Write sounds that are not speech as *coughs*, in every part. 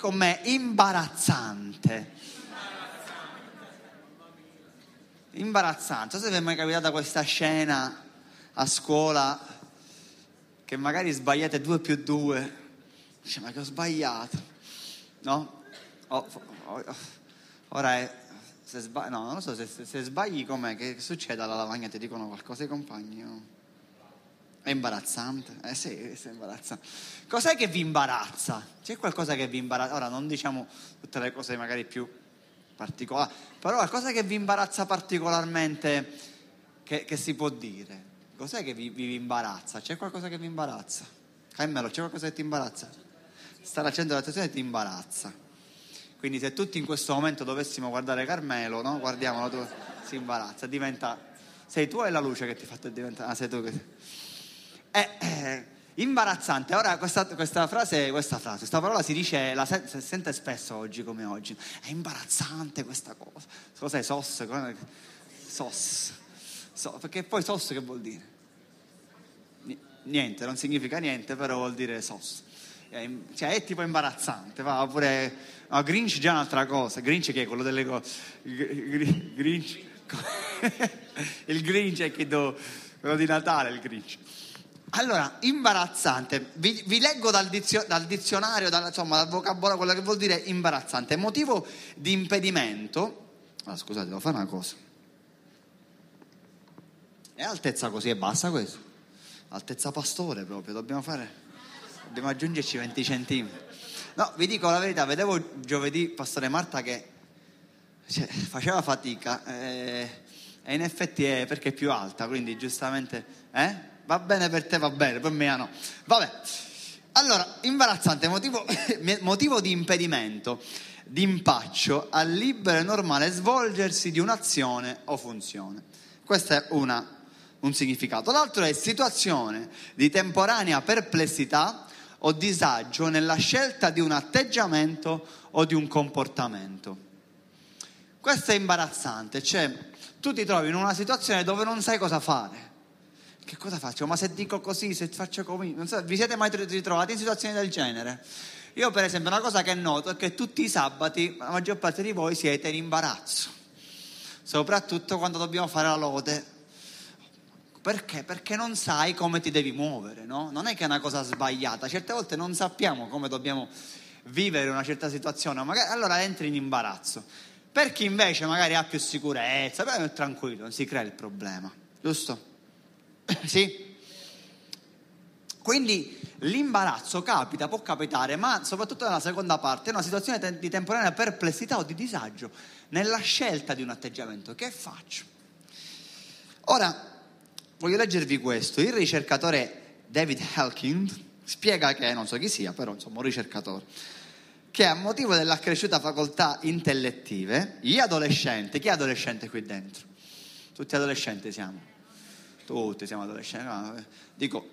con me imbarazzante. Imbarazzante. Non so se vi è mai capitata questa scena a scuola che magari sbagliate due più due. Dice, ma che ho sbagliato? No? Oh, oh, oh. Ora è se sbagli, no, non lo so, se, se, se sbagli com'è, che succede alla lavagna? Ti dicono qualcosa i compagni? No? È imbarazzante? Eh sì, è imbarazzante. Cos'è che vi imbarazza? C'è qualcosa che vi imbarazza? Ora non diciamo tutte le cose magari più particolari, però qualcosa che vi imbarazza particolarmente che, che si può dire. Cos'è che vi, vi, imbarazza? C'è qualcosa che vi imbarazza? Cammelo, c'è qualcosa che ti imbarazza? Stare accendendo l'attenzione ti imbarazza. Quindi se tutti in questo momento dovessimo guardare Carmelo, no? guardiamolo, tu, si imbarazza, diventa... Sei tu e la luce che ti fa diventare... Ah, sei tu che... È, è imbarazzante. Ora questa, questa, frase, questa frase, questa parola si dice, la se, si sente spesso oggi come oggi. È imbarazzante questa cosa. Cos'è sos? Sos. So, perché poi sos che vuol dire? Niente, non significa niente, però vuol dire sos. Cioè è tipo imbarazzante, va pure No, Grinch già è un'altra cosa. Grinch che è quello delle cose. Grinch. *laughs* il Grinch è quello, quello di Natale, il Grinch. Allora, imbarazzante. Vi, vi leggo dal, dizio, dal dizionario, dal, insomma, dal vocabolario, quello che vuol dire imbarazzante. Motivo di impedimento. Ah, scusate, devo fare una cosa. È altezza così e basta questo? Altezza pastore proprio, dobbiamo fare. Dobbiamo aggiungerci 20 centimetri. No, vi dico la verità, vedevo giovedì Pastore Marta che cioè, faceva fatica eh, e in effetti è perché è più alta, quindi giustamente eh? Va bene per te, va bene, per me no. Vabbè, allora, imbarazzante, motivo, *laughs* motivo di impedimento, di impaccio al libero e normale svolgersi di un'azione o funzione. Questo è una, un significato. L'altro è situazione di temporanea perplessità o disagio nella scelta di un atteggiamento o di un comportamento. Questo è imbarazzante, cioè tu ti trovi in una situazione dove non sai cosa fare. Che cosa faccio? Ma se dico così, se faccio così, non so, vi siete mai ritrovati in situazioni del genere? Io per esempio una cosa che noto è che tutti i sabati la maggior parte di voi siete in imbarazzo, soprattutto quando dobbiamo fare la lode perché? Perché non sai come ti devi muovere, no? Non è che è una cosa sbagliata, certe volte non sappiamo come dobbiamo vivere una certa situazione, magari, allora entri in imbarazzo. Per chi invece magari ha più sicurezza, però è tranquillo, non si crea il problema, giusto? *coughs* sì? Quindi l'imbarazzo capita, può capitare, ma soprattutto nella seconda parte è una situazione di temporanea perplessità o di disagio nella scelta di un atteggiamento. Che faccio? Ora, voglio leggervi questo. Il ricercatore David Helkind spiega che, non so chi sia, però insomma un ricercatore, che a motivo dell'accresciuta facoltà intellettive, gli adolescenti, chi è adolescente qui dentro? Tutti adolescenti siamo. Tutti siamo adolescenti. No, dico,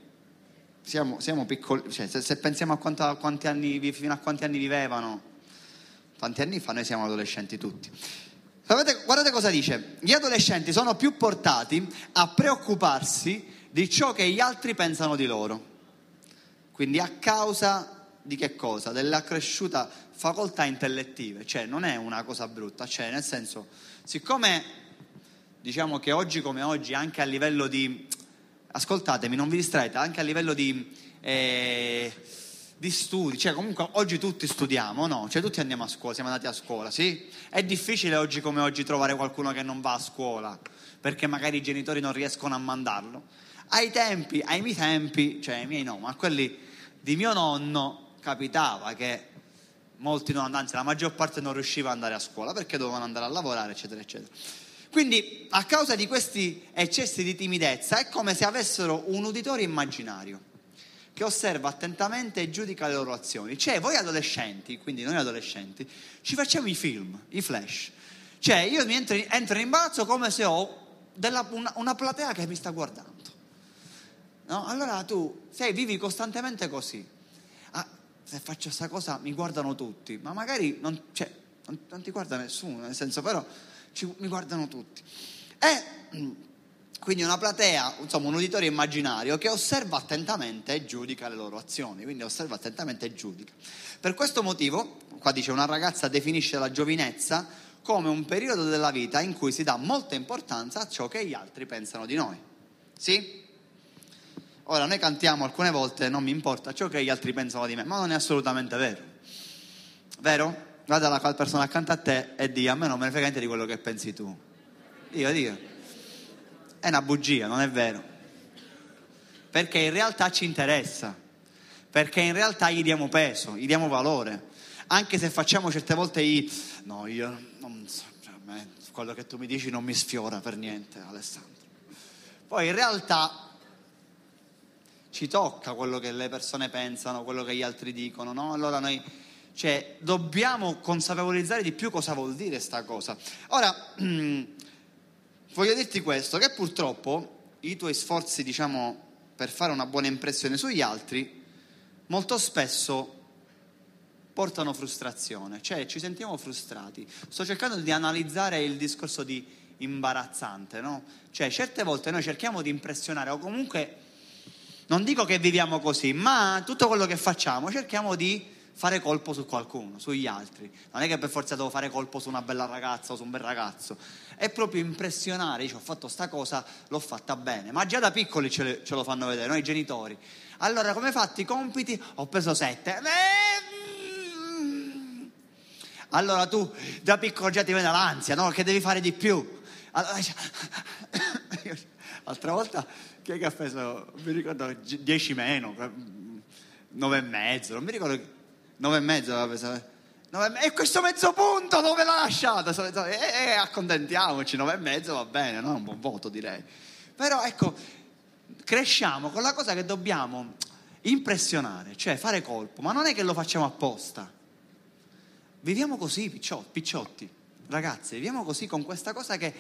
siamo, siamo piccoli, cioè, se, se, pensiamo a, quanto, a quanti anni, fino a quanti anni vivevano, tanti anni fa noi siamo adolescenti tutti. Guardate, guardate cosa dice. Gli adolescenti sono più portati a preoccuparsi di ciò che gli altri pensano di loro. Quindi a causa di che cosa? Dell'accresciuta facoltà intellettive, cioè non è una cosa brutta, cioè nel senso, siccome diciamo che oggi come oggi, anche a livello di, ascoltatemi, non vi distraete, anche a livello di eh, di studi, cioè comunque oggi tutti studiamo, no? Cioè tutti andiamo a scuola, siamo andati a scuola, sì? È difficile oggi come oggi trovare qualcuno che non va a scuola, perché magari i genitori non riescono a mandarlo. Ai tempi, ai miei tempi, cioè ai miei no, ma a quelli di mio nonno capitava che molti non, anzi la maggior parte non riusciva ad andare a scuola perché dovevano andare a lavorare, eccetera, eccetera. Quindi a causa di questi eccessi di timidezza è come se avessero un uditorio immaginario che osserva attentamente e giudica le loro azioni. Cioè, voi adolescenti, quindi noi adolescenti, ci facciamo i film, i flash. Cioè, io mi entro, entro in imbarazzo come se ho della, una, una, platea che mi sta guardando. No? Allora tu sei, vivi costantemente così. Ah, se faccio questa cosa mi guardano tutti, ma magari non, cioè, non, non ti guarda nessuno, nel senso però ci, mi guardano tutti. E quindi una platea, insomma un uditorio immaginario che osserva attentamente e giudica le loro azioni, quindi osserva attentamente e giudica. Per questo motivo, qua dice una ragazza definisce la giovinezza come un periodo della vita in cui si dà molta importanza a ciò che gli altri pensano di noi. Sì? Ora noi cantiamo alcune volte non mi importa ciò che gli altri pensano di me, ma non è assolutamente vero. Vero? Guarda la persona accanto a te e di a me non me ne frega niente di quello che pensi tu. Io dico, è una bugia, non è vero. Perché in realtà ci interessa, perché in realtà gli diamo peso, gli diamo valore. Anche se facciamo certe volte i no, io non so, cioè, me, quello che tu mi dici non mi sfiora per niente, Alessandro. Poi in realtà ci tocca quello che le persone pensano, quello che gli altri dicono, no? Allora noi cioè, dobbiamo consapevolizzare di più cosa vuol dire sta cosa. Ora, *clears throat* voglio dirti questo, che purtroppo i tuoi sforzi, diciamo, per fare una buona impressione sugli altri, molto spesso portano frustrazione, cioè ci sentiamo frustrati. Sto cercando di analizzare il discorso di imbarazzante, no? Cioè, certe volte noi cerchiamo di impressionare o comunque non dico che viviamo così, ma tutto quello che facciamo cerchiamo di fare colpo su qualcuno, sugli altri. Non è che per forza devo fare colpo su una bella ragazza o su un bel ragazzo. È proprio impressionare, dice ho fatto sta cosa, l'ho fatta bene. Ma già da piccoli ce, le, ce lo fanno vedere, noi genitori. Allora, come hai fatto i compiti? Ho preso sette. Mm. Allora tu da piccolo già ti viene l'ansia, no? Che devi fare di più. Allora, l'altra *coughs* volta chi è che ha preso, mi ricordo, 10 meno, 9 e mezzo, non mi ricordo, 9 e mezzo aveva. 9 e questo mezzo punto dove l'ha lasciato? E eh, eh, accontentiamoci, 9 e mezzo va bene, no? un buon voto direi. Però ecco, cresciamo con la cosa che dobbiamo impressionare, cioè fare colpo, ma non è che lo facciamo apposta. Viviamo così, picciotti, ragazzi, viviamo così con questa cosa che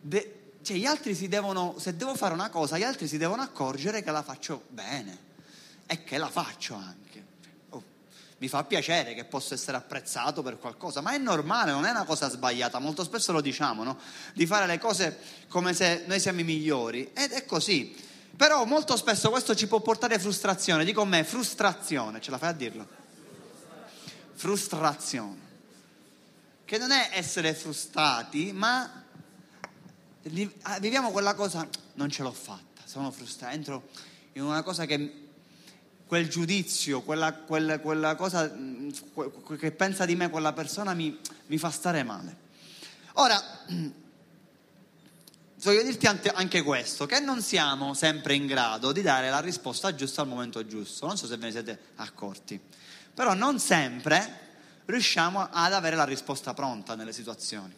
de- cioè gli altri si devono, se devo fare una cosa, gli altri si devono accorgere che la faccio bene e che la faccio anche. Mi fa piacere che posso essere apprezzato per qualcosa, ma è normale, non è una cosa sbagliata. Molto spesso lo diciamo, no? Di fare le cose come se noi siamo i migliori ed è così. Però molto spesso questo ci può portare frustrazione. Dico a me, frustrazione, ce la fai a dirlo? Frustrazione. Che non è essere frustrati, ma Ah, viviamo quella cosa, non ce l'ho fatta, sono frustrato, entro in una cosa che quel giudizio, quella, quella, quella cosa mm, che pensa di me quella persona mi, mi fa stare male. Ora, *clears throat* voglio dirti anche questo, che non siamo sempre in grado di dare la risposta giusta al momento giusto, non so se ve ne siete accorti, però non sempre riusciamo ad avere la risposta pronta nelle situazioni.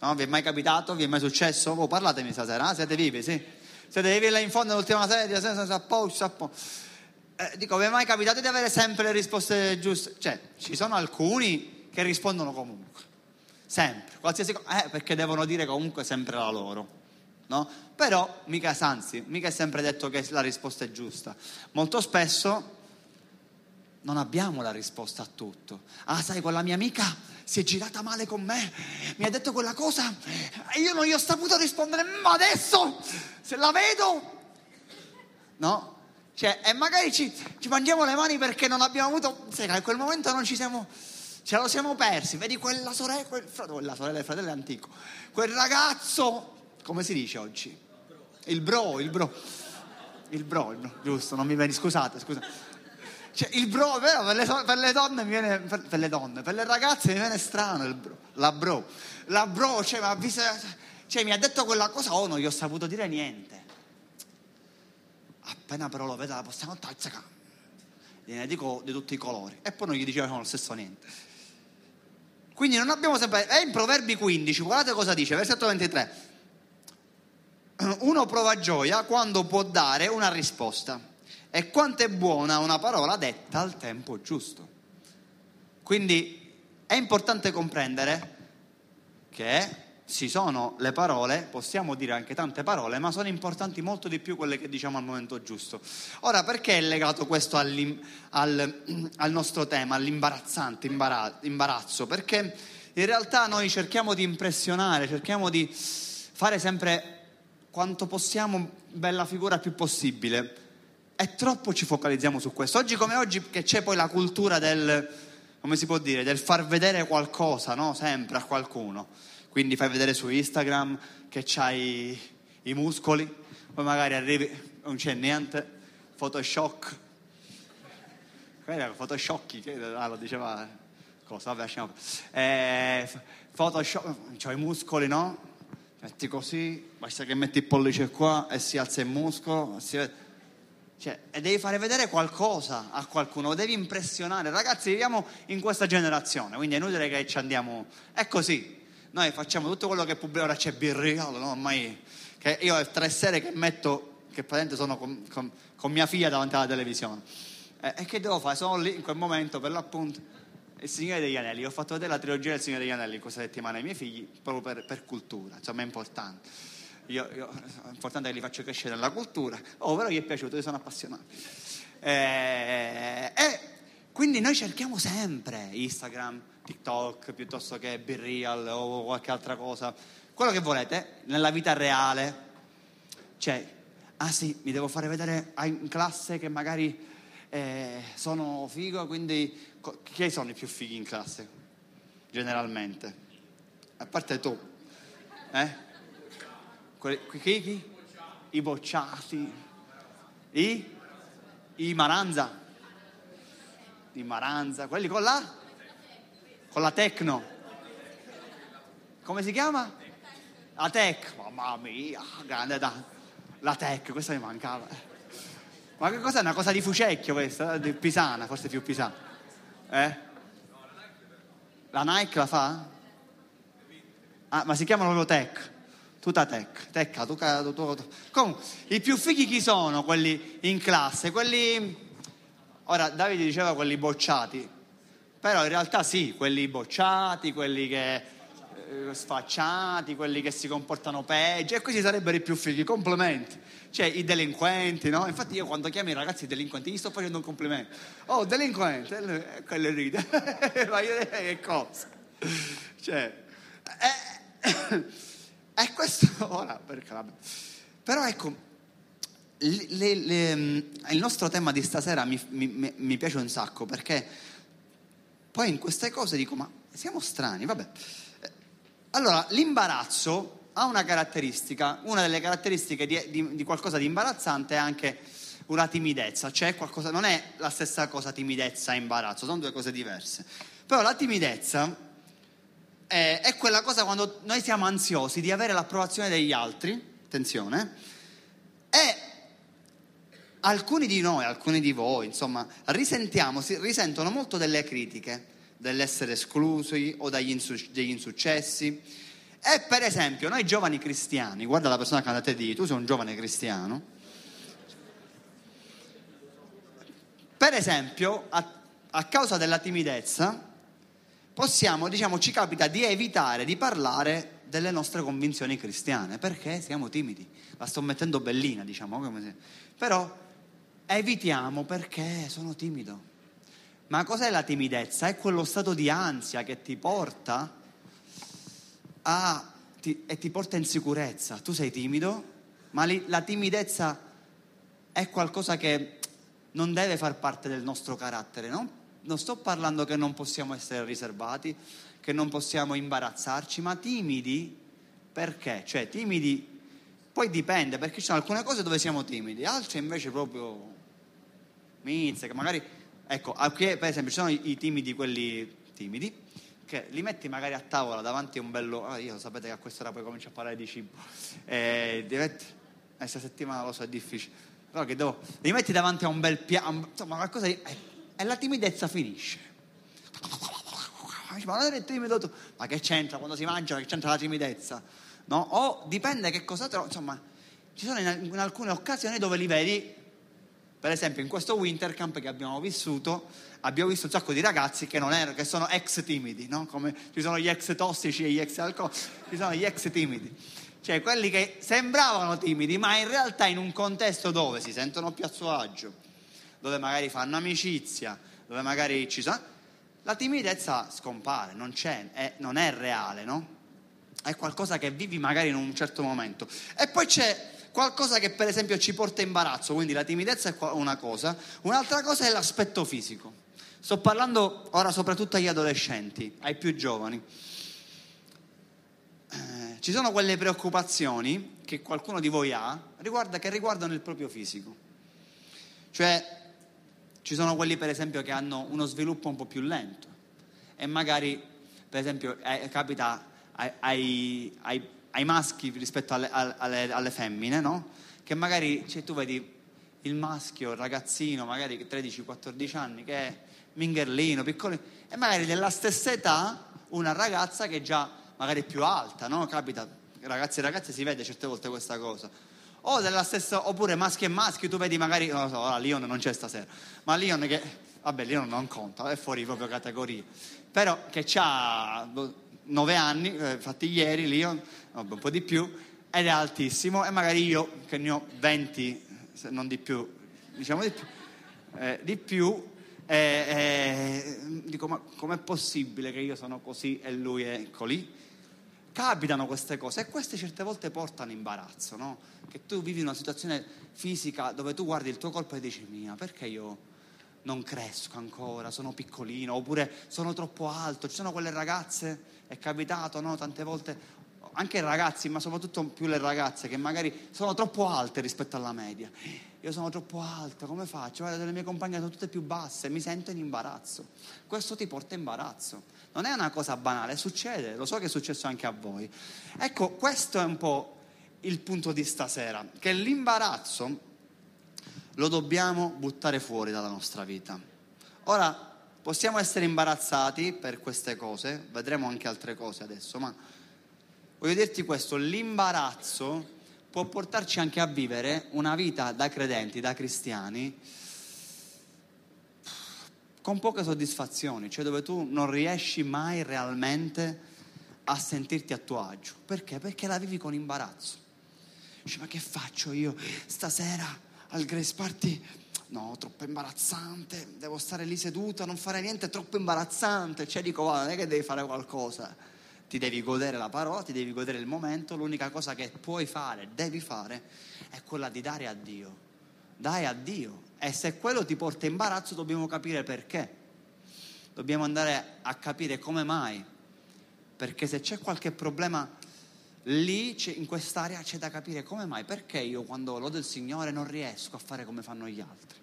No? Vi è mai capitato? Vi è mai successo? Oh, parlatemi stasera, ah, siete vivi, sì? Siete vivi là in fondo nell'ultima sedia, senza appoggio, eh, dico, vi è mai capitato di avere sempre le risposte giuste? Cioè, ci sono alcuni che rispondono comunque, sempre, qualsiasi cosa, eh, perché devono dire comunque sempre la loro, no? Però, mica, anzi, mica è sempre detto che la risposta è giusta. Molto spesso non abbiamo la risposta a tutto. Ah, sai, quella mia amica si è girata male con me, mi ha detto quella cosa e io non gli ho saputo rispondere, ma adesso se la vedo, no? Cioè, e magari ci, ci mangiamo le mani perché non abbiamo avuto, sai, in quel momento non ci siamo, ce lo siamo persi, vedi quella sorella, quel, quella sorella del fratello è antico, quel ragazzo, come si dice oggi? Il bro, il bro, il bro, il bro giusto, non mi viene, scusate, scusate cioè, il bro, vero? Per le, per le donne mi viene, per, per, le donne, per le ragazze mi viene strano il bro, la bro. La bro, cioè, visto, cioè, mi ha detto quella cosa, oh, non gli ho saputo dire niente. Appena però lo vedo la possiamo tazzaca. Gliene dico di tutti i colori. E poi non gli dicevano lo stesso niente. Quindi non abbiamo sempre... È in Proverbi 15, guardate cosa dice, versetto 23. Uno prova gioia quando può dare una risposta e quanto è buona una parola detta al tempo giusto. Quindi è importante comprendere che ci sono le parole, possiamo dire anche tante parole, ma sono importanti molto di più quelle che diciamo al momento giusto. Ora, perché è legato questo al, *clears throat* al nostro tema, all'imbarazzante imbarazzo? Perché in realtà noi cerchiamo di impressionare, cerchiamo di fare sempre quanto possiamo bella figura più possibile e troppo ci focalizziamo su questo. Oggi come oggi che c'è poi la cultura del come si può dire, del far vedere qualcosa, no? Sempre a qualcuno. Quindi fai vedere su Instagram che c'hai i muscoli, poi magari arrivi, non c'è niente, Photoshop. Photoshop, che ah, lo diceva cosa, vabbè, lasciamo. Eh, Photoshop, c'ho i muscoli, no? Metti così, basta che metti il pollice qua e si alza il muscolo, si vede cioè, e devi fare vedere qualcosa a qualcuno, devi impressionare. Ragazzi, viviamo in questa generazione, quindi è inutile che ci andiamo. È così. Noi facciamo tutto quello che pubblica. Ora c'è Birriolo, no? Ormai. Che io ho tre serie che metto, che praticamente sono con, con, con mia figlia davanti alla televisione. E, e che devo fare? Sono lì in quel momento, per l'appunto. Il Signore degli Anelli, ho fatto vedere la trilogia del Signore degli Anelli questa settimana ai miei figli, proprio per, per cultura, insomma è importante io, io, è importante che li faccio crescere nella cultura, oh però gli è piaciuto, io sono appassionato. Eh, e quindi noi cerchiamo sempre Instagram, TikTok, piuttosto che Be o qualche altra cosa, quello che volete, nella vita reale. Cioè, ah sì, mi devo fare vedere in classe che magari eh, sono figo, quindi chi sono i più fighi in classe? Generalmente. A parte tu. Eh? Chi, chi? I bocciati. I? I Maranza. I Maranza. Quelli con la? Con la Tecno. Come si chiama? La Tech. Mamma mia, grande da. La Tech, questa mi mancava. Ma che cos'è? Una cosa di Fucecchio questa? Di Pisana, forse più Pisana. Eh? La Nike la fa? Ah, ma si chiamano proprio Tech tutta tec, tecca, tu, tu, tu, tu. Comunque, i più fighi chi sono quelli in classe? Quelli, ora Davide diceva quelli bocciati, però in realtà sì, quelli bocciati, quelli che eh, sfacciati, quelli che si comportano peggio, e questi sarebbero i più fighi, complimenti. Cioè i delinquenti, no? Infatti io quando chiamo i ragazzi delinquenti gli sto facendo un complimento. Oh, delinquente, e quello ride. *laughs* Ma io che cosa? Cioè... Eh, *coughs* e questo ora, perché vabbè. Però ecco, le, le, il nostro tema di stasera mi, mi, mi, piace un sacco perché poi in queste cose dico, ma siamo strani, vabbè. Allora, l'imbarazzo ha una caratteristica, una delle caratteristiche di, di, di qualcosa di imbarazzante è anche una timidezza, cioè qualcosa, non è la stessa cosa timidezza e imbarazzo, sono due cose diverse. Però la timidezza eh, è quella cosa quando noi siamo ansiosi di avere l'approvazione degli altri, attenzione, e alcuni di noi, alcuni di voi, insomma, risentiamo, risentono molto delle critiche, dell'essere esclusi o insu- degli insuccessi. E per esempio, noi giovani cristiani, guarda la persona che andate a dire, tu sei un giovane cristiano, per esempio, a, a causa della timidezza, possiamo, diciamo, ci capita di evitare di parlare delle nostre convinzioni cristiane, perché siamo timidi. La sto mettendo bellina, diciamo, se... però evitiamo perché sono timido. Ma cos'è la timidezza? È quello stato di ansia che ti porta a, ti, e ti porta in sicurezza. Tu sei timido, ma li, la timidezza è qualcosa che non deve far parte del nostro carattere, no? non sto parlando che non possiamo essere riservati, che non possiamo imbarazzarci, ma timidi perché? Cioè timidi, poi dipende, perché ci sono alcune cose dove siamo timidi, altre invece proprio mizze, che magari, ecco, per esempio ci sono i, timidi, quelli timidi, che li metti magari a tavola davanti a un bello, ah, io sapete che a quest'ora poi comincio a parlare di cibo, eh, metti, questa settimana lo so è difficile, però che devo, li metti davanti a un bel piano, insomma qualcosa di... Eh, e la timidezza finisce. Ma non eri timido tu. Ma che c'entra quando si mangia? Che c'entra la timidezza? No? O dipende che cosa trovi. Insomma, ci sono in, in, alcune occasioni dove li vedi, per esempio in questo winter camp che abbiamo vissuto, abbiamo visto un sacco di ragazzi che, erano, che sono ex timidi, no? Come ci sono gli ex tossici e gli ex alcolici, ci sono gli ex timidi. Cioè quelli che sembravano timidi, ma in realtà in un contesto dove si sentono più a suo agio, dove magari fanno amicizia, dove magari ci sono, la timidezza scompare, non è, non è reale, no? È qualcosa che vivi magari in un certo momento. E poi c'è qualcosa che per esempio ci porta imbarazzo, quindi la timidezza è una cosa, un'altra cosa è l'aspetto fisico. Sto parlando ora soprattutto agli adolescenti, ai più giovani. Eh, ci sono quelle preoccupazioni che qualcuno di voi ha riguarda, che riguardano il proprio fisico. Cioè, ci sono quelli per esempio che hanno uno sviluppo un po' più lento e magari, per esempio, eh, capita ai, ai, ai, ai maschi rispetto alle, alle, alle femmine, no? Che magari cioè, tu vedi il maschio, il ragazzino, magari 13-14 anni, che è mingerlino, piccolo, e magari della stessa età una ragazza che è già magari più alta, no? Capita, ragazzi e ragazze si vede certe volte questa cosa. O della stessa, oppure maschi e maschi, tu vedi magari, non lo so, ora Leon non c'è stasera, ma Leon che, vabbè Leon non conta, è fuori proprio categoria, però che c'ha boh, 9 anni, eh, infatti ieri lì, un po' di più, ed è altissimo e magari io che ne ho 20, se non di più, diciamo di più, eh, di più eh, eh, dico ma com'è possibile che io sono così e lui è così? Capitano queste cose e queste certe volte portano imbarazzo, no? Che tu vivi una situazione fisica dove tu guardi il tuo corpo e dici mia, perché io non cresco ancora, sono piccolino, oppure sono troppo alto, ci sono quelle ragazze è capitato, no? Tante volte, anche i ragazzi, ma soprattutto più le ragazze, che magari sono troppo alte rispetto alla media. Io sono troppo alta, come faccio? Guarda, le mie compagne sono tutte più basse, mi sento in imbarazzo. Questo ti porta imbarazzo. Non è una cosa banale, succede, lo so che è successo anche a voi. Ecco, questo è un po' il punto di stasera, che l'imbarazzo lo dobbiamo buttare fuori dalla nostra vita. Ora, possiamo essere imbarazzati per queste cose, vedremo anche altre cose adesso, ma voglio dirti questo, l'imbarazzo può portarci anche a vivere una vita da credenti, da cristiani, con poche soddisfazioni, cioè dove tu non riesci mai realmente a sentirti a tuo agio. Perché? Perché la vivi con imbarazzo. Dici, ma che faccio io stasera al Grace Party? No, troppo imbarazzante, devo stare lì seduta, non fare niente, è troppo imbarazzante. Cioè dico, guarda, non è che devi fare qualcosa, ti devi godere la parola, ti devi godere il momento, l'unica cosa che puoi fare, devi fare, è quella di dare a Dio. Dai a Dio e se quello ti porta imbarazzo dobbiamo capire perché. Dobbiamo andare a capire come mai. Perché se c'è qualche problema lì, in quest'area, c'è da capire come mai. Perché io quando lodo il Signore non riesco a fare come fanno gli altri.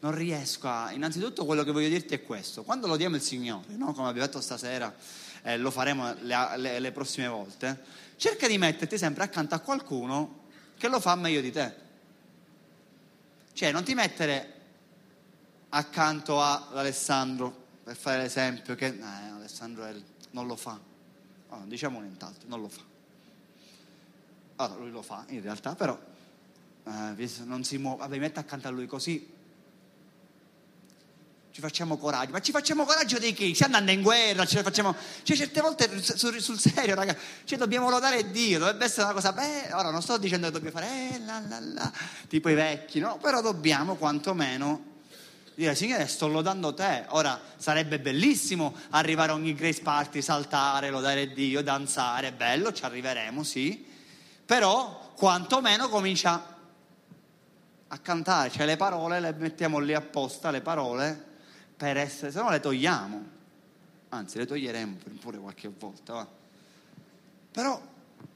Non riesco a... Innanzitutto quello che voglio dirti è questo. Quando lodiamo il Signore, no? come abbiamo detto stasera, eh, lo faremo le, le, le prossime volte, cerca di metterti sempre accanto a qualcuno che lo fa meglio di te. Cioè, non ti mettere accanto a Alessandro, per fare l'esempio, che eh, Alessandro è, non lo fa. Oh, diciamo nient'altro, non lo fa. Allora, lui lo fa in realtà, però eh, non si muove. Vabbè, mette accanto a lui così ci facciamo coraggio, ma ci facciamo coraggio di chi? Ci andando in guerra, ce facciamo... Cioè certe volte sul, sul serio, raga, cioè dobbiamo lodare Dio, dovrebbe essere una cosa, beh, ora non sto dicendo che dobbiamo fare, eh, la, la, la, tipo i vecchi, no? Però dobbiamo quantomeno dire, Signore, sto lodando te. Ora, sarebbe bellissimo arrivare a ogni grace party, saltare, lodare Dio, danzare, bello, ci arriveremo, sì, però quantomeno comincia a cantare, cioè le parole le mettiamo lì apposta, le parole per essere, se no le togliamo, anzi le toglieremo pure qualche volta. Va. Però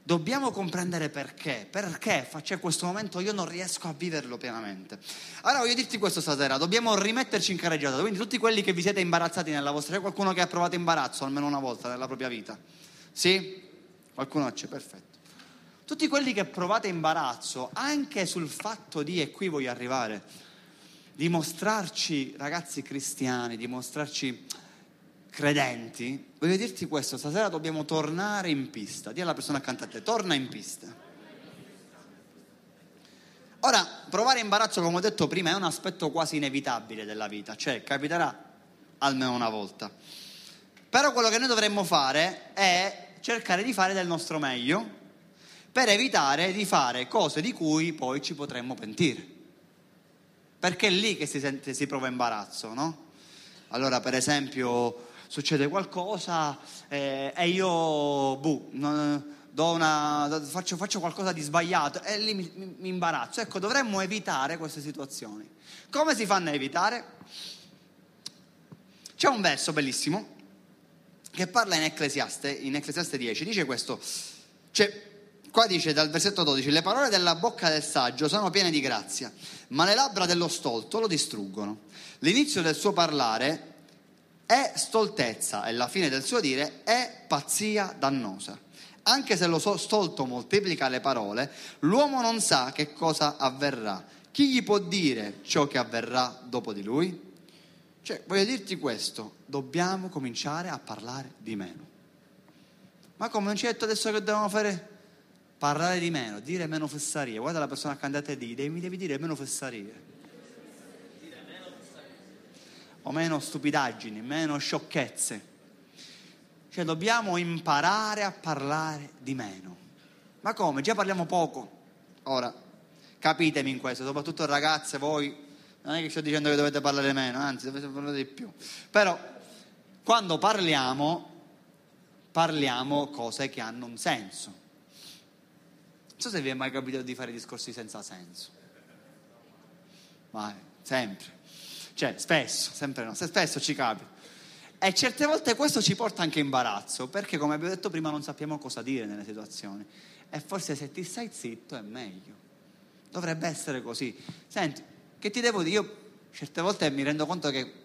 dobbiamo comprendere perché, perché c'è questo momento io non riesco a viverlo pienamente. Allora voglio dirti questo stasera, dobbiamo rimetterci in carreggiata, quindi tutti quelli che vi siete imbarazzati nella vostra, c'è qualcuno che ha provato imbarazzo almeno una volta nella propria vita? Sì? Qualcuno c'è, perfetto. Tutti quelli che provate imbarazzo anche sul fatto di, e qui voglio arrivare, dimostrarci ragazzi cristiani, dimostrarci credenti, voglio dirti questo, stasera dobbiamo tornare in pista. Dì alla persona accanto a te, torna in pista. Ora, provare imbarazzo, come ho detto prima, è un aspetto quasi inevitabile della vita, cioè capiterà almeno una volta. Però quello che noi dovremmo fare è cercare di fare del nostro meglio per evitare di fare cose di cui poi ci potremmo pentire perché è lì che si, sente, si prova imbarazzo, no? Allora, per esempio, succede qualcosa eh, e io, buh, non, una, faccio, faccio, qualcosa di sbagliato e lì mi, mi, mi imbarazzo. Ecco, dovremmo evitare queste situazioni. Come si fanno a evitare? c'è un verso bellissimo che parla in Ecclesiaste, in Ecclesiaste 10, dice questo, cioè, qua dice dal versetto 12, le parole della bocca del saggio sono piene di grazia, ma le labbra dello stolto lo distruggono. L'inizio del suo parlare è stoltezza e la fine del suo dire è pazzia dannosa. Anche se lo stolto moltiplica le parole, l'uomo non sa che cosa avverrà. Chi gli può dire ciò che avverrà dopo di lui? Cioè, voglio dirti questo, dobbiamo cominciare a parlare di meno. Ma come non ci hai detto adesso che dobbiamo fare? Parlare di meno, dire meno fessarie. Guarda la persona accanto a te e digli, mi devi dire meno fessarie. O meno stupidaggini, meno sciocchezze. Cioè dobbiamo imparare a parlare di meno. Ma come? Già parliamo poco. Ora, capitemi in questo, soprattutto ragazze, voi, non è che sto dicendo che dovete parlare meno, anzi dovete parlare di più. Però, quando parliamo, parliamo cose che hanno un senso. So se vi è mai capitato di fare discorsi senza senso. Mai, sempre. Cioè, spesso, sempre no, spesso ci capita. E certe volte questo ci porta anche imbarazzo, perché come abbiamo detto prima non sappiamo cosa dire nelle situazioni. E forse se ti stai zitto è meglio. Dovrebbe essere così. Senti, che ti devo dire? Io certe volte mi rendo conto che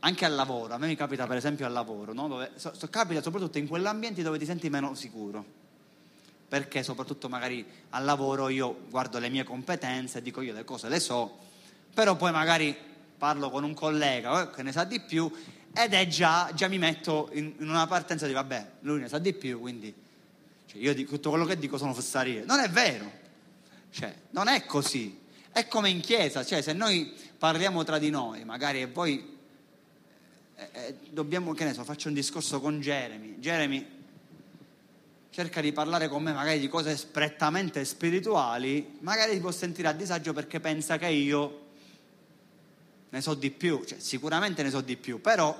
anche al lavoro, a me mi capita per esempio al lavoro, no? dove, so, so, capita soprattutto in quell'ambiente dove ti senti meno sicuro. Perché soprattutto magari al lavoro io guardo le mie competenze, dico io le cose le so, però poi magari parlo con un collega eh, che ne sa di più ed è già, già mi metto in, in, una partenza di vabbè, lui ne sa di più, quindi cioè, io dico, tutto quello che dico sono fessarie. Non è vero, cioè, non è così. È come in chiesa, cioè se noi parliamo tra di noi, magari e poi eh, eh, dobbiamo, che ne so, faccio un discorso con Jeremy. Jeremy cerca di parlare con me magari di cose prettamente spirituali, magari si può sentire a disagio perché pensa che io ne so di più, cioè, sicuramente ne so di più, però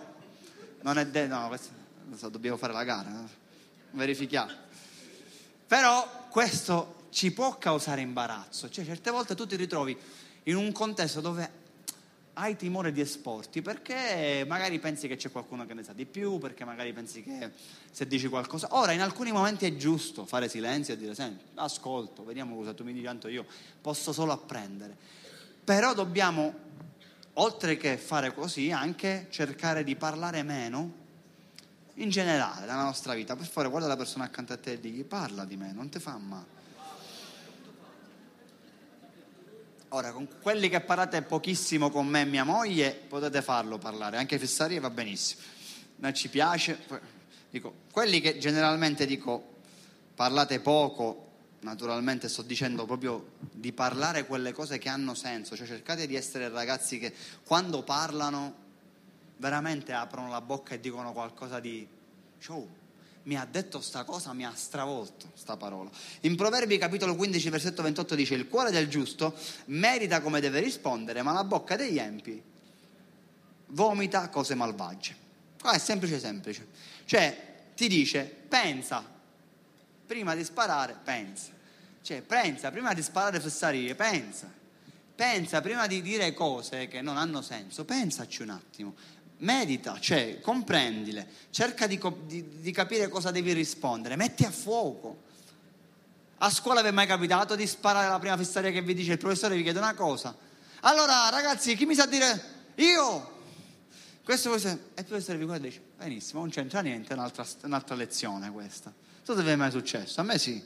non è detto, no, questo, so, dobbiamo fare la gara, no? verifichiamo. Però questo ci può causare imbarazzo, cioè certe volte tu ti ritrovi in un contesto dove hai timore di esporti perché magari pensi che c'è qualcuno che ne sa di più, perché magari pensi che se dici qualcosa... Ora, in alcuni momenti è giusto fare silenzio e dire, senti, ascolto, vediamo cosa tu mi dici, tanto io posso solo apprendere. Però dobbiamo oltre che fare così, anche cercare di parlare meno in generale nella nostra vita. Per favore, guarda la persona accanto a te e digli parla di me, non ti fa male. Ora, con quelli che parlate pochissimo con me e mia moglie, potete farlo parlare, anche fessarie va benissimo. A ci piace. Dico, quelli che generalmente dico parlate poco naturalmente sto dicendo proprio di parlare quelle cose che hanno senso, cioè cercate di essere ragazzi che quando parlano veramente aprono la bocca e dicono qualcosa di show. Mi ha detto sta cosa, mi ha stravolto sta parola. In Proverbi capitolo 15 versetto 28 dice il cuore del giusto merita come deve rispondere, ma la bocca degli empi vomita cose malvagie. Qua è semplice semplice. Cioè ti dice pensa prima di sparare, pensa. Cioè, pensa, prima di sparare fessarie, pensa. Pensa, prima di dire cose che non hanno senso, pensaci un attimo. Medita, cioè, comprendile, cerca di, di, di capire cosa devi rispondere, metti a fuoco. A scuola vi è mai capitato di sparare la prima fessaria che vi dice il professore vi chiede una cosa? Allora, ragazzi, chi mi sa dire? Io! Questo e il professore vi guarda e dice, benissimo, non c'entra niente, è un'altra, un'altra lezione questa. Non so se vi è mai successo, a me sì.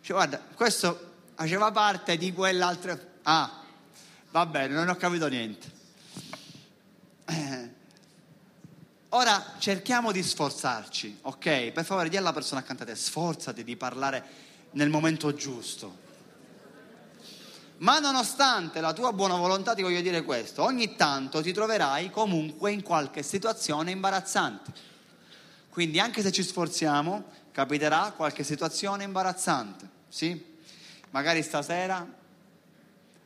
Cioè, guarda, questo faceva parte di quell'altra... Ah, va bene, non ho capito niente. Eh. Ora cerchiamo di sforzarci, ok? Per favore, di alla persona accanto a te, sforzati di parlare nel momento giusto. Ma nonostante la tua buona volontà ti voglio dire questo, ogni tanto ti troverai comunque in qualche situazione imbarazzante. Quindi anche se ci sforziamo, capiterà qualche situazione imbarazzante, sì? Magari stasera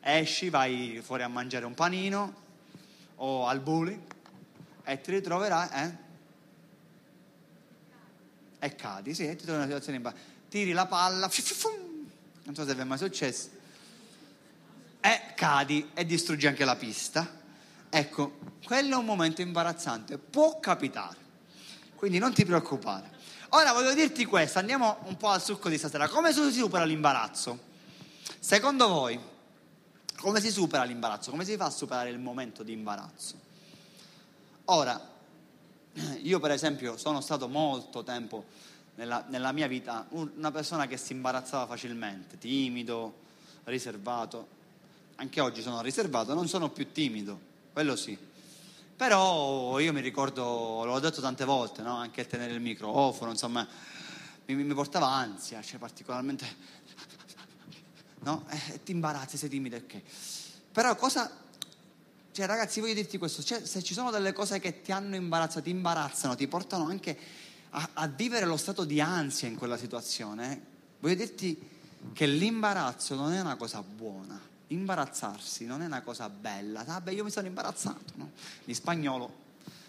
esci, vai fuori a mangiare un panino o al bulli e ti ritroverai, eh? E cadi, sì, e ti trovi in una situazione imbarazzante. Tiri la palla, non so se vi è mai successo, e cadi e distruggi anche la pista ecco, quello è un momento imbarazzante, può capitare, quindi non ti preoccupare. Ora voglio dirti questo, andiamo un po' al succo di stasera, come si supera l'imbarazzo? Secondo voi, come si supera l'imbarazzo? Come si fa a superare il momento di imbarazzo? Ora, *clears throat* io per esempio sono stato molto tempo nella, nella mia vita una persona che si imbarazzava facilmente, timido, riservato. Anche oggi sono riservato, non sono più timido, quello sì. Però io mi ricordo, l'ho detto tante volte, no? anche tenere il microfono, insomma, mi, mi portava ansia, cioè particolarmente... *laughs* No? Eh, ti imbarazzi, sei timido, ok. Però cosa... Cioè ragazzi, voglio dirti questo, cioè, se ci sono delle cose che ti hanno imbarazzato, ti imbarazzano, ti portano anche a, a vivere lo stato di ansia in quella situazione, voglio dirti che l'imbarazzo non è una cosa buona, imbarazzarsi non è una cosa bella. Vabbè, io mi sono imbarazzato, no? In spagnolo,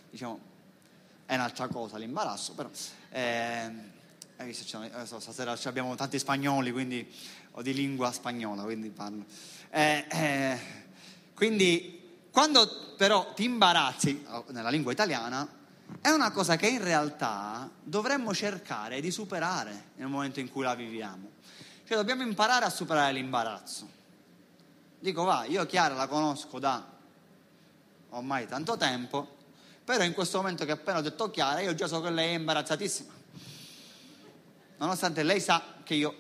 diciamo, è un'altra cosa l'imbarazzo, però... Eh, adesso stasera abbiamo tanti spagnoli, quindi ho di lingua spagnola, quindi parlo. Eh, eh, quindi quando però ti imbarazzi oh, nella lingua italiana, è una cosa che in realtà dovremmo cercare di superare nel momento in cui la viviamo. Cioè dobbiamo imparare a superare l'imbarazzo. Dico, va, io Chiara la conosco da ormai tanto tempo, però in questo momento che appena ho detto Chiara, io già so che lei è imbarazzatissima. Nonostante lei sa che io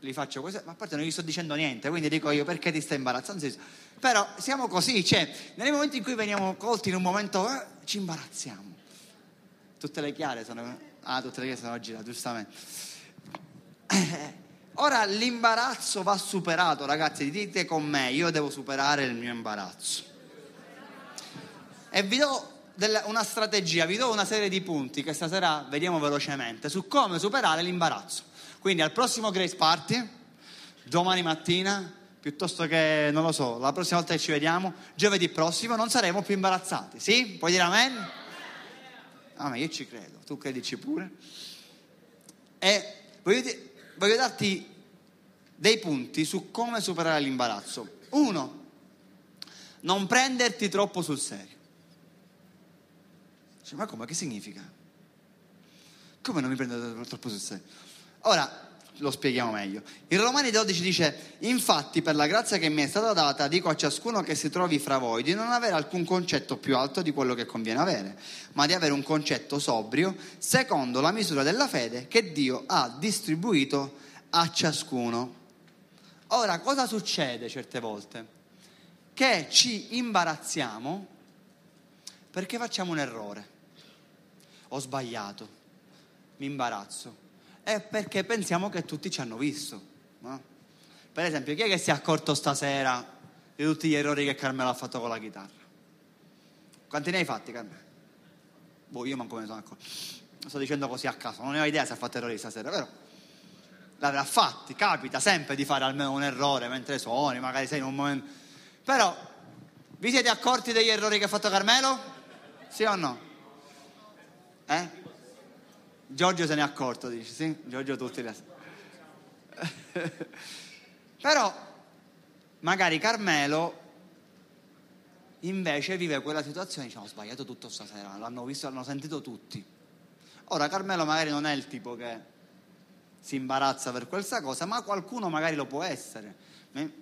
gli faccio così, ma a parte non gli sto dicendo niente, quindi dico io perché ti stai imbarazzando? Però siamo così, cioè, nei momenti in cui veniamo colti in un momento, eh, ci imbarazziamo. Tutte le chiare sono... Ah, tutte le chiare sono oggi, giustamente. Eh, ora l'imbarazzo va superato, ragazzi, dite con me, io devo superare il mio imbarazzo. E vi do una strategia, vi do una serie di punti che stasera vediamo velocemente su come superare l'imbarazzo. Quindi al prossimo Grace Party, domani mattina, piuttosto che, non lo so, la prossima volta che ci vediamo, giovedì prossimo, non saremo più imbarazzati. Sì? Puoi dire amen? Ah, ma io ci credo, tu credici pure. E voglio, voglio darti dei punti su come superare l'imbarazzo. Uno, non prenderti troppo sul serio. Cioè, ma come? Che significa? Come non mi prendo troppo sul serio? Ora, lo spieghiamo meglio. In Romani 12 dice, infatti per la grazia che mi è stata data dico a ciascuno che si trovi fra voi di non avere alcun concetto più alto di quello che conviene avere, ma di avere un concetto sobrio secondo la misura della fede che Dio ha distribuito a ciascuno. Ora, cosa succede certe volte? Che ci imbarazziamo perché facciamo un errore. Ho sbagliato, mi imbarazzo è perché pensiamo che tutti ci hanno visto. No? Per esempio, chi è che si è accorto stasera di tutti gli errori che Carmelo ha fatto con la chitarra? Quanti ne hai fatti, Carmelo? Boh, io manco me ne sono accorto. Sto dicendo così a caso, non ne ho idea se ha fatto errori stasera, però l'avrà fatti, capita sempre di fare almeno un errore mentre suoni, magari sei in un momento... Però, vi siete accorti degli errori che ha fatto Carmelo? Sì o no? Eh? Giorgio se ne è accorto, dici, sì? Giorgio tutti le... *laughs* Però magari Carmelo invece vive quella situazione dice ho sbagliato tutto stasera, l'hanno visto, l'hanno sentito tutti. Ora Carmelo magari non è il tipo che si imbarazza per questa cosa, ma qualcuno magari lo può essere.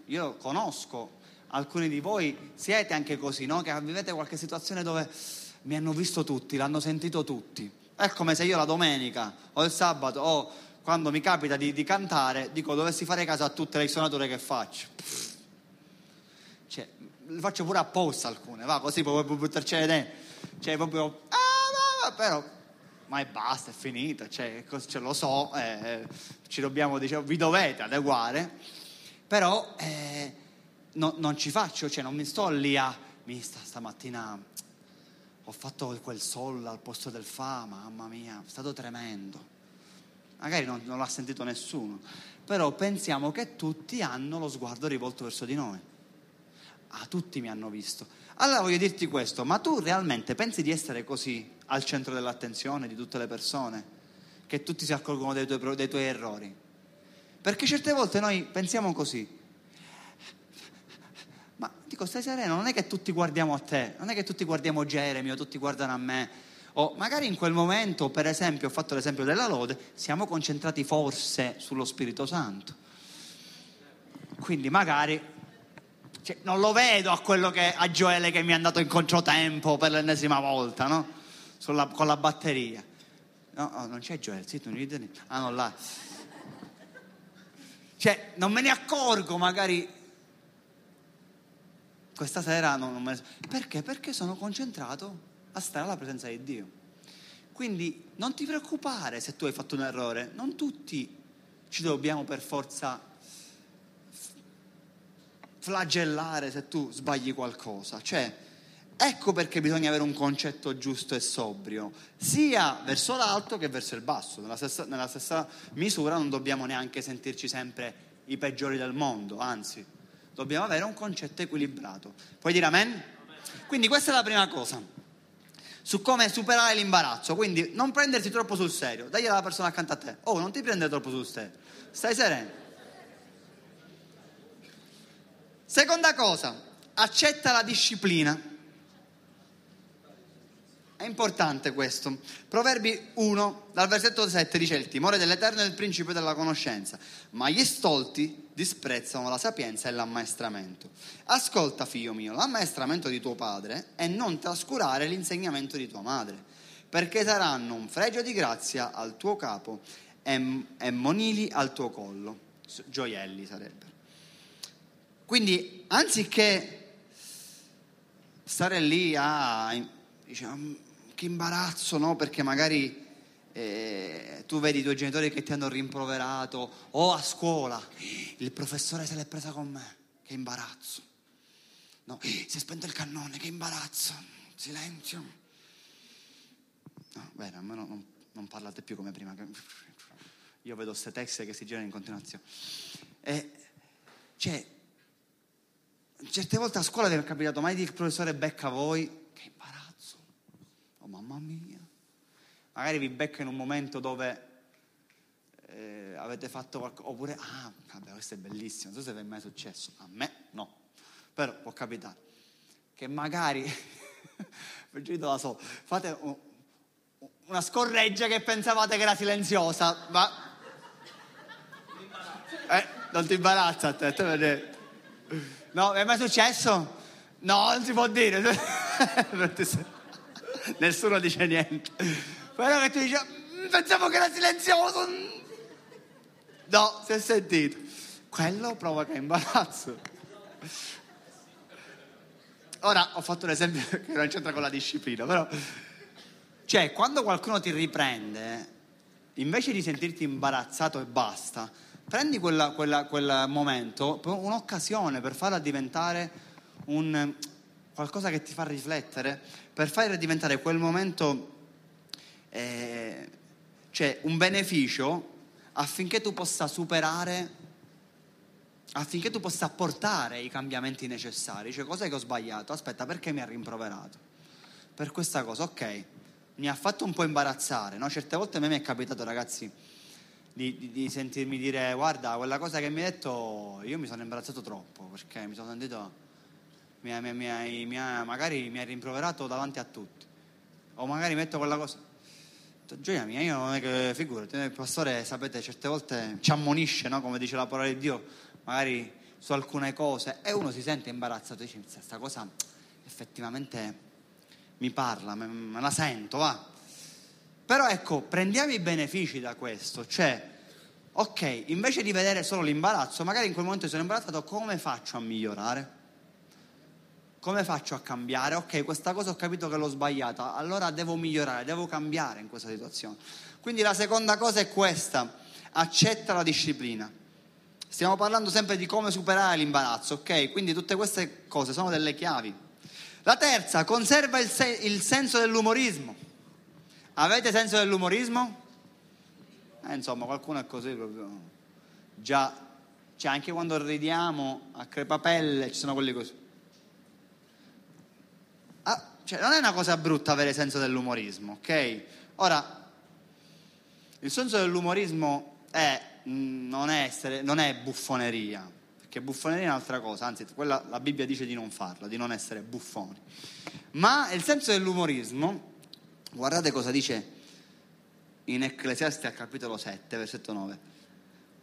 Io conosco alcuni di voi, siete anche così, no? Che vivete qualche situazione dove mi hanno visto tutti, l'hanno sentito tutti. È come se io la domenica o il sabato o quando mi capita di, di cantare dico dovessi fare caso a tutte le suonature che faccio. Cioè, le faccio pure apposta alcune, va così puoi buttarci dentro. Cioè, proprio... Ah, no, però ma è basta, è finita, cioè, ce lo so, eh, ci dobbiamo, diciamo, vi dovete adeguare, però eh, no, non ci faccio, cioè non mi sto lì a, mi sta stamattina ho fatto quel sol al posto del fa, mamma mia, è stato tremendo. Magari non, non l'ha sentito nessuno, però pensiamo che tutti hanno lo sguardo rivolto verso di noi. Ah, tutti mi hanno visto. Allora voglio dirti questo, ma tu realmente pensi di essere così al centro dell'attenzione di tutte le persone? Che tutti si accorgono dei tuoi, dei tuoi errori? Perché certe volte noi pensiamo così. Dico, stai sereno, non è che tutti guardiamo a te, non è che tutti guardiamo Jeremy o tutti guardano a me. O magari in quel momento, per esempio, ho fatto l'esempio della lode, siamo concentrati forse sullo Spirito Santo. Quindi magari cioè, non lo vedo a quello che a Gioele che mi è andato in controtempo per l'ennesima volta, no? Sulla, con la batteria. No, oh, non c'è sì, tu non gli Ah, no, là. Cioè, non me ne accorgo magari questa sera non, non me ne... Perché? Perché sono concentrato a stare alla presenza di Dio. Quindi non ti preoccupare se tu hai fatto un errore, non tutti ci dobbiamo per forza flagellare se tu sbagli qualcosa. Cioè, ecco perché bisogna avere un concetto giusto e sobrio, sia verso l'alto che verso il basso. Nella stessa, nella stessa misura non dobbiamo neanche sentirci sempre i peggiori del mondo, anzi, dobbiamo avere un concetto equilibrato. Puoi dire amen? Quindi questa è la prima cosa su come superare l'imbarazzo. Quindi non prenderti troppo sul serio, dagli alla persona accanto a te. Oh, non ti prendere troppo sul serio, stai sereno. Seconda cosa, accetta la disciplina. È importante questo. Proverbi 1, dal versetto 7 dice il timore dell'Eterno è il principio della conoscenza, ma gli stolti disprezzano la sapienza e l'ammaestramento. Ascolta, figlio mio, l'ammaestramento di tuo padre e non trascurare l'insegnamento di tua madre, perché saranno un fregio di grazia al tuo capo e, e monili al tuo collo. Gioielli sarebbero. Quindi, anziché stare lì a diciamo, che imbarazzo, no? Perché magari eh, tu vedi i tuoi genitori che ti hanno rimproverato o a scuola, il professore se l'è presa con me, che imbarazzo. No, si è spento il cannone, che imbarazzo. Silenzio. No, bene, almeno non, non parlate più come prima. Io vedo queste texte che si girano in continuazione. E, cioè, certe volte a scuola vi è capitato mai di il professore becca voi, mamma mia. Magari vi becca in un momento dove eh, avete fatto qualcosa, oppure, ah, vabbè, questo è bellissimo, non so se vi è mai successo, a me no, però può capitare, che magari, *laughs* solo, fate un, una scorreggia che pensavate che era silenziosa, ma... Eh, non ti imbarazza a te, te No, è mai successo? No, non si può dire. *laughs* nessuno dice niente. Però che tu dici, mm, pensavo che era silenzioso. No, si è sentito. Quello provoca imbarazzo. Ora ho fatto un esempio *laughs* che non c'entra con la disciplina, però... Cioè, quando qualcuno ti riprende, invece di sentirti imbarazzato e basta, prendi quella, quella, quel momento, un'occasione per farla diventare un, qualcosa che ti fa riflettere, per fare diventare quel momento eh, cioè un beneficio affinché tu possa superare, affinché tu possa apportare i cambiamenti necessari. Cioè, cos'è che ho sbagliato? Aspetta, perché mi ha rimproverato? Per questa cosa, ok, mi ha fatto un po' imbarazzare, no? Certe volte a me mi è capitato, ragazzi, di, di, di sentirmi dire, guarda, quella cosa che mi hai detto, io mi sono imbarazzato troppo, perché mi sono sentito mi, mi, mi, mi ha, magari mi ha rimproverato davanti a tutti, o magari metto quella cosa. Gioia mia, io non è che figurati, il pastore, sapete, certe volte ci ammonisce, no? come dice la parola di Dio, magari su alcune cose, e uno si sente imbarazzato, dice, questa cosa effettivamente mi parla, me la sento, va. Però ecco, prendiamo i benefici da questo, cioè, ok, invece di vedere solo l'imbarazzo, magari in quel momento sono imbarazzato, come faccio a migliorare? Come faccio a cambiare? Ok, questa cosa ho capito che l'ho sbagliata, allora devo migliorare, devo cambiare in questa situazione. Quindi la seconda cosa è questa, accetta la disciplina. Stiamo parlando sempre di come superare l'imbarazzo, ok? Quindi tutte queste cose sono delle chiavi. La terza, conserva il, se- il senso dell'umorismo. Avete senso dell'umorismo? Eh, insomma, qualcuno è così proprio. Già, cioè anche quando ridiamo a crepapelle ci sono quelli così. Cioè, non è una cosa brutta avere senso dell'umorismo, ok? Ora, il senso dell'umorismo è, mm, non, è essere, non è buffoneria, perché buffoneria è un'altra cosa, anzi quella, la Bibbia dice di non farla, di non essere buffoni. Ma il senso dell'umorismo, guardate cosa dice in Ecclesiasti al capitolo 7, versetto 9.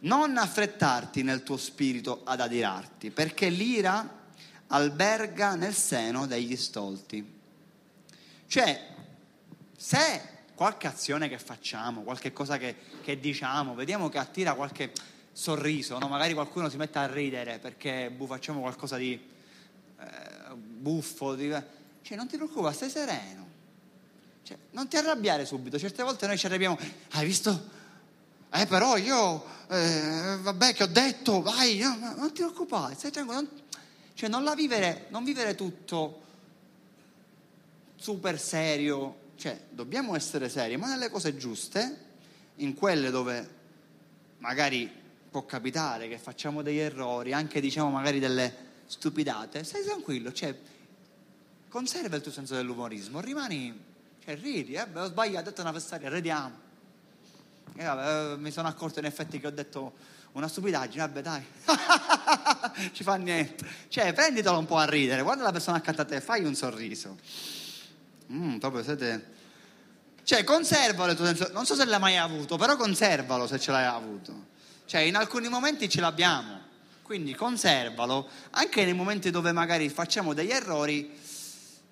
Non affrettarti nel tuo spirito ad adirarti, perché l'ira alberga nel seno degli stolti. Cioè, se qualche azione che facciamo, qualche cosa che, che diciamo, vediamo che attira qualche sorriso, no? magari qualcuno si mette a ridere perché bu, facciamo qualcosa di eh, buffo, di, cioè non ti preoccupare, stai sereno. Cioè, non ti arrabbiare subito, certe volte noi ci arrabbiamo, hai visto? Eh però io, eh, vabbè che ho detto, vai, no, non ti preoccupare, stai tranquillo. Non, cioè non la vivere, non vivere tutto super serio, cioè dobbiamo essere seri, ma nelle cose giuste, in quelle dove magari può capitare che facciamo degli errori, anche diciamo magari delle stupidate, stai tranquillo, cioè conserva il tuo senso dell'umorismo, rimani, cioè ridi, eh, ho sbagliato, ho detto una festaria, ridiamo. E vabbè, eh, mi sono accorto in effetti che ho detto una stupidaggine, vabbè dai, *laughs* ci fa niente. Cioè, prenditelo un po' a ridere, guarda la persona accanto a te, fai un sorriso. Mm, proprio siete... Cioè, conservalo il tuo senso, non so se l'hai mai avuto, però conservalo se ce l'hai avuto. Cioè, in alcuni momenti ce l'abbiamo, quindi conservalo, anche nei momenti dove magari facciamo degli errori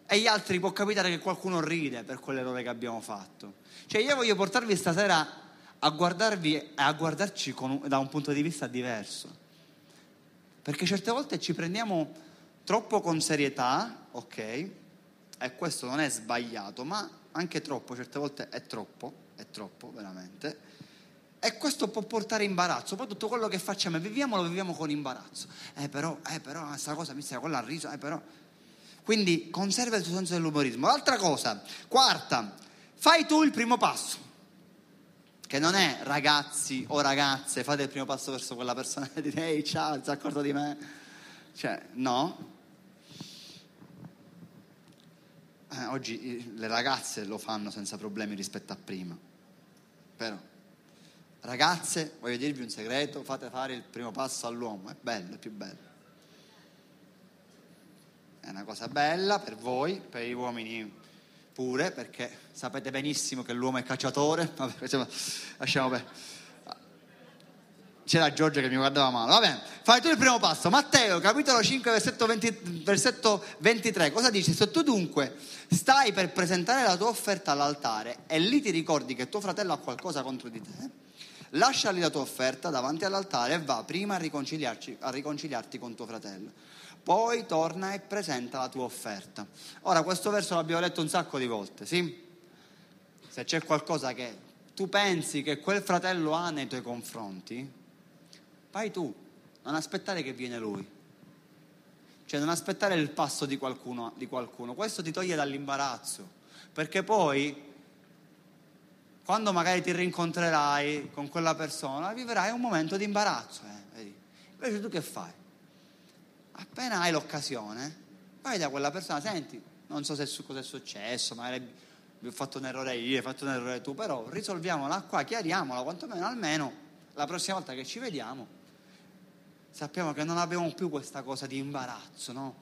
e gli altri può capitare che qualcuno ride per quell'errore che abbiamo fatto. Cioè, io voglio portarvi stasera a guardarvi e a guardarci un, da un punto di vista diverso. Perché certe volte ci prendiamo troppo con serietà, ok? E questo non è sbagliato, ma anche troppo, certe volte è troppo, è troppo veramente e questo può portare imbarazzo. Poi tutto quello che facciamo viviamo lo viviamo con imbarazzo. Eh però, eh però, questa cosa mi sta quella ha riso, eh però. Quindi conserva il tuo senso dell'umorismo. L'altra cosa, quarta, fai tu il primo passo. Che non è ragazzi o ragazze, fate il primo passo verso quella persona e dite ehi ciao, ti sei accorto di me? Cioè, no. Eh, oggi le ragazze lo fanno senza problemi rispetto a prima. Però Ragazze, voglio dirvi un segreto, fate fare il primo passo all'uomo, è bello, è più bello. È una cosa bella per voi, per gli uomini pure, perché sapete benissimo che l'uomo è cacciatore. *laughs* Vabbè, lasciamo perdere. C'era Giorgio che mi guardava male. Va bene, fai tu il primo passo. Matteo, capitolo 5, versetto, 20, versetto 23. Cosa dice? Se tu dunque stai per presentare la tua offerta all'altare e lì ti ricordi che tuo fratello ha qualcosa contro di te, lasciali la tua offerta davanti all'altare e va prima a, a riconciliarti con tuo fratello. Poi torna e presenta la tua offerta. Ora, questo verso l'abbiamo letto un sacco di volte, sì? Se c'è qualcosa che tu pensi che quel fratello ha nei tuoi confronti, vai tu, non aspettare che viene lui. Cioè non aspettare il passo di qualcuno, di qualcuno. Questo ti toglie dall'imbarazzo, perché poi quando magari ti rincontrerai con quella persona, vivrai un momento di imbarazzo. Eh, Invece tu che fai? Appena hai l'occasione, vai da quella persona, senti, non so se cosa è successo, magari ho fatto un errore io, hai fatto un errore tu, però risolviamola qua, chiariamola, quantomeno almeno la prossima volta che ci vediamo sappiamo che non abbiamo più questa cosa di imbarazzo, no?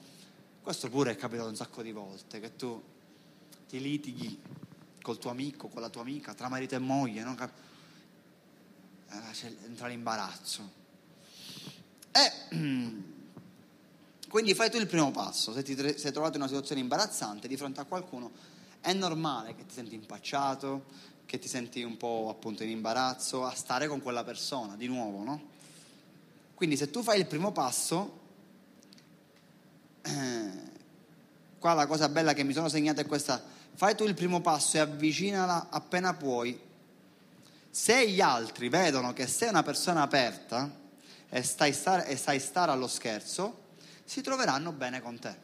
Questo pure è capitato un sacco di volte, che tu ti litighi col tuo amico, con la tua amica, tra marito e moglie, no? eh, entra l'imbarazzo. E *clears throat* quindi fai tu il primo passo, se ti sei trovato in una situazione imbarazzante di fronte a qualcuno, è normale che ti senti impacciato, che ti senti un po' appunto in imbarazzo a stare con quella persona, di nuovo, no? Quindi se tu fai il primo passo, eh, qua la cosa bella che mi sono segnata è questa, fai tu il primo passo e avvicinala appena puoi. Se gli altri vedono che sei una persona aperta e stai stare, e stai stare allo scherzo, si troveranno bene con te.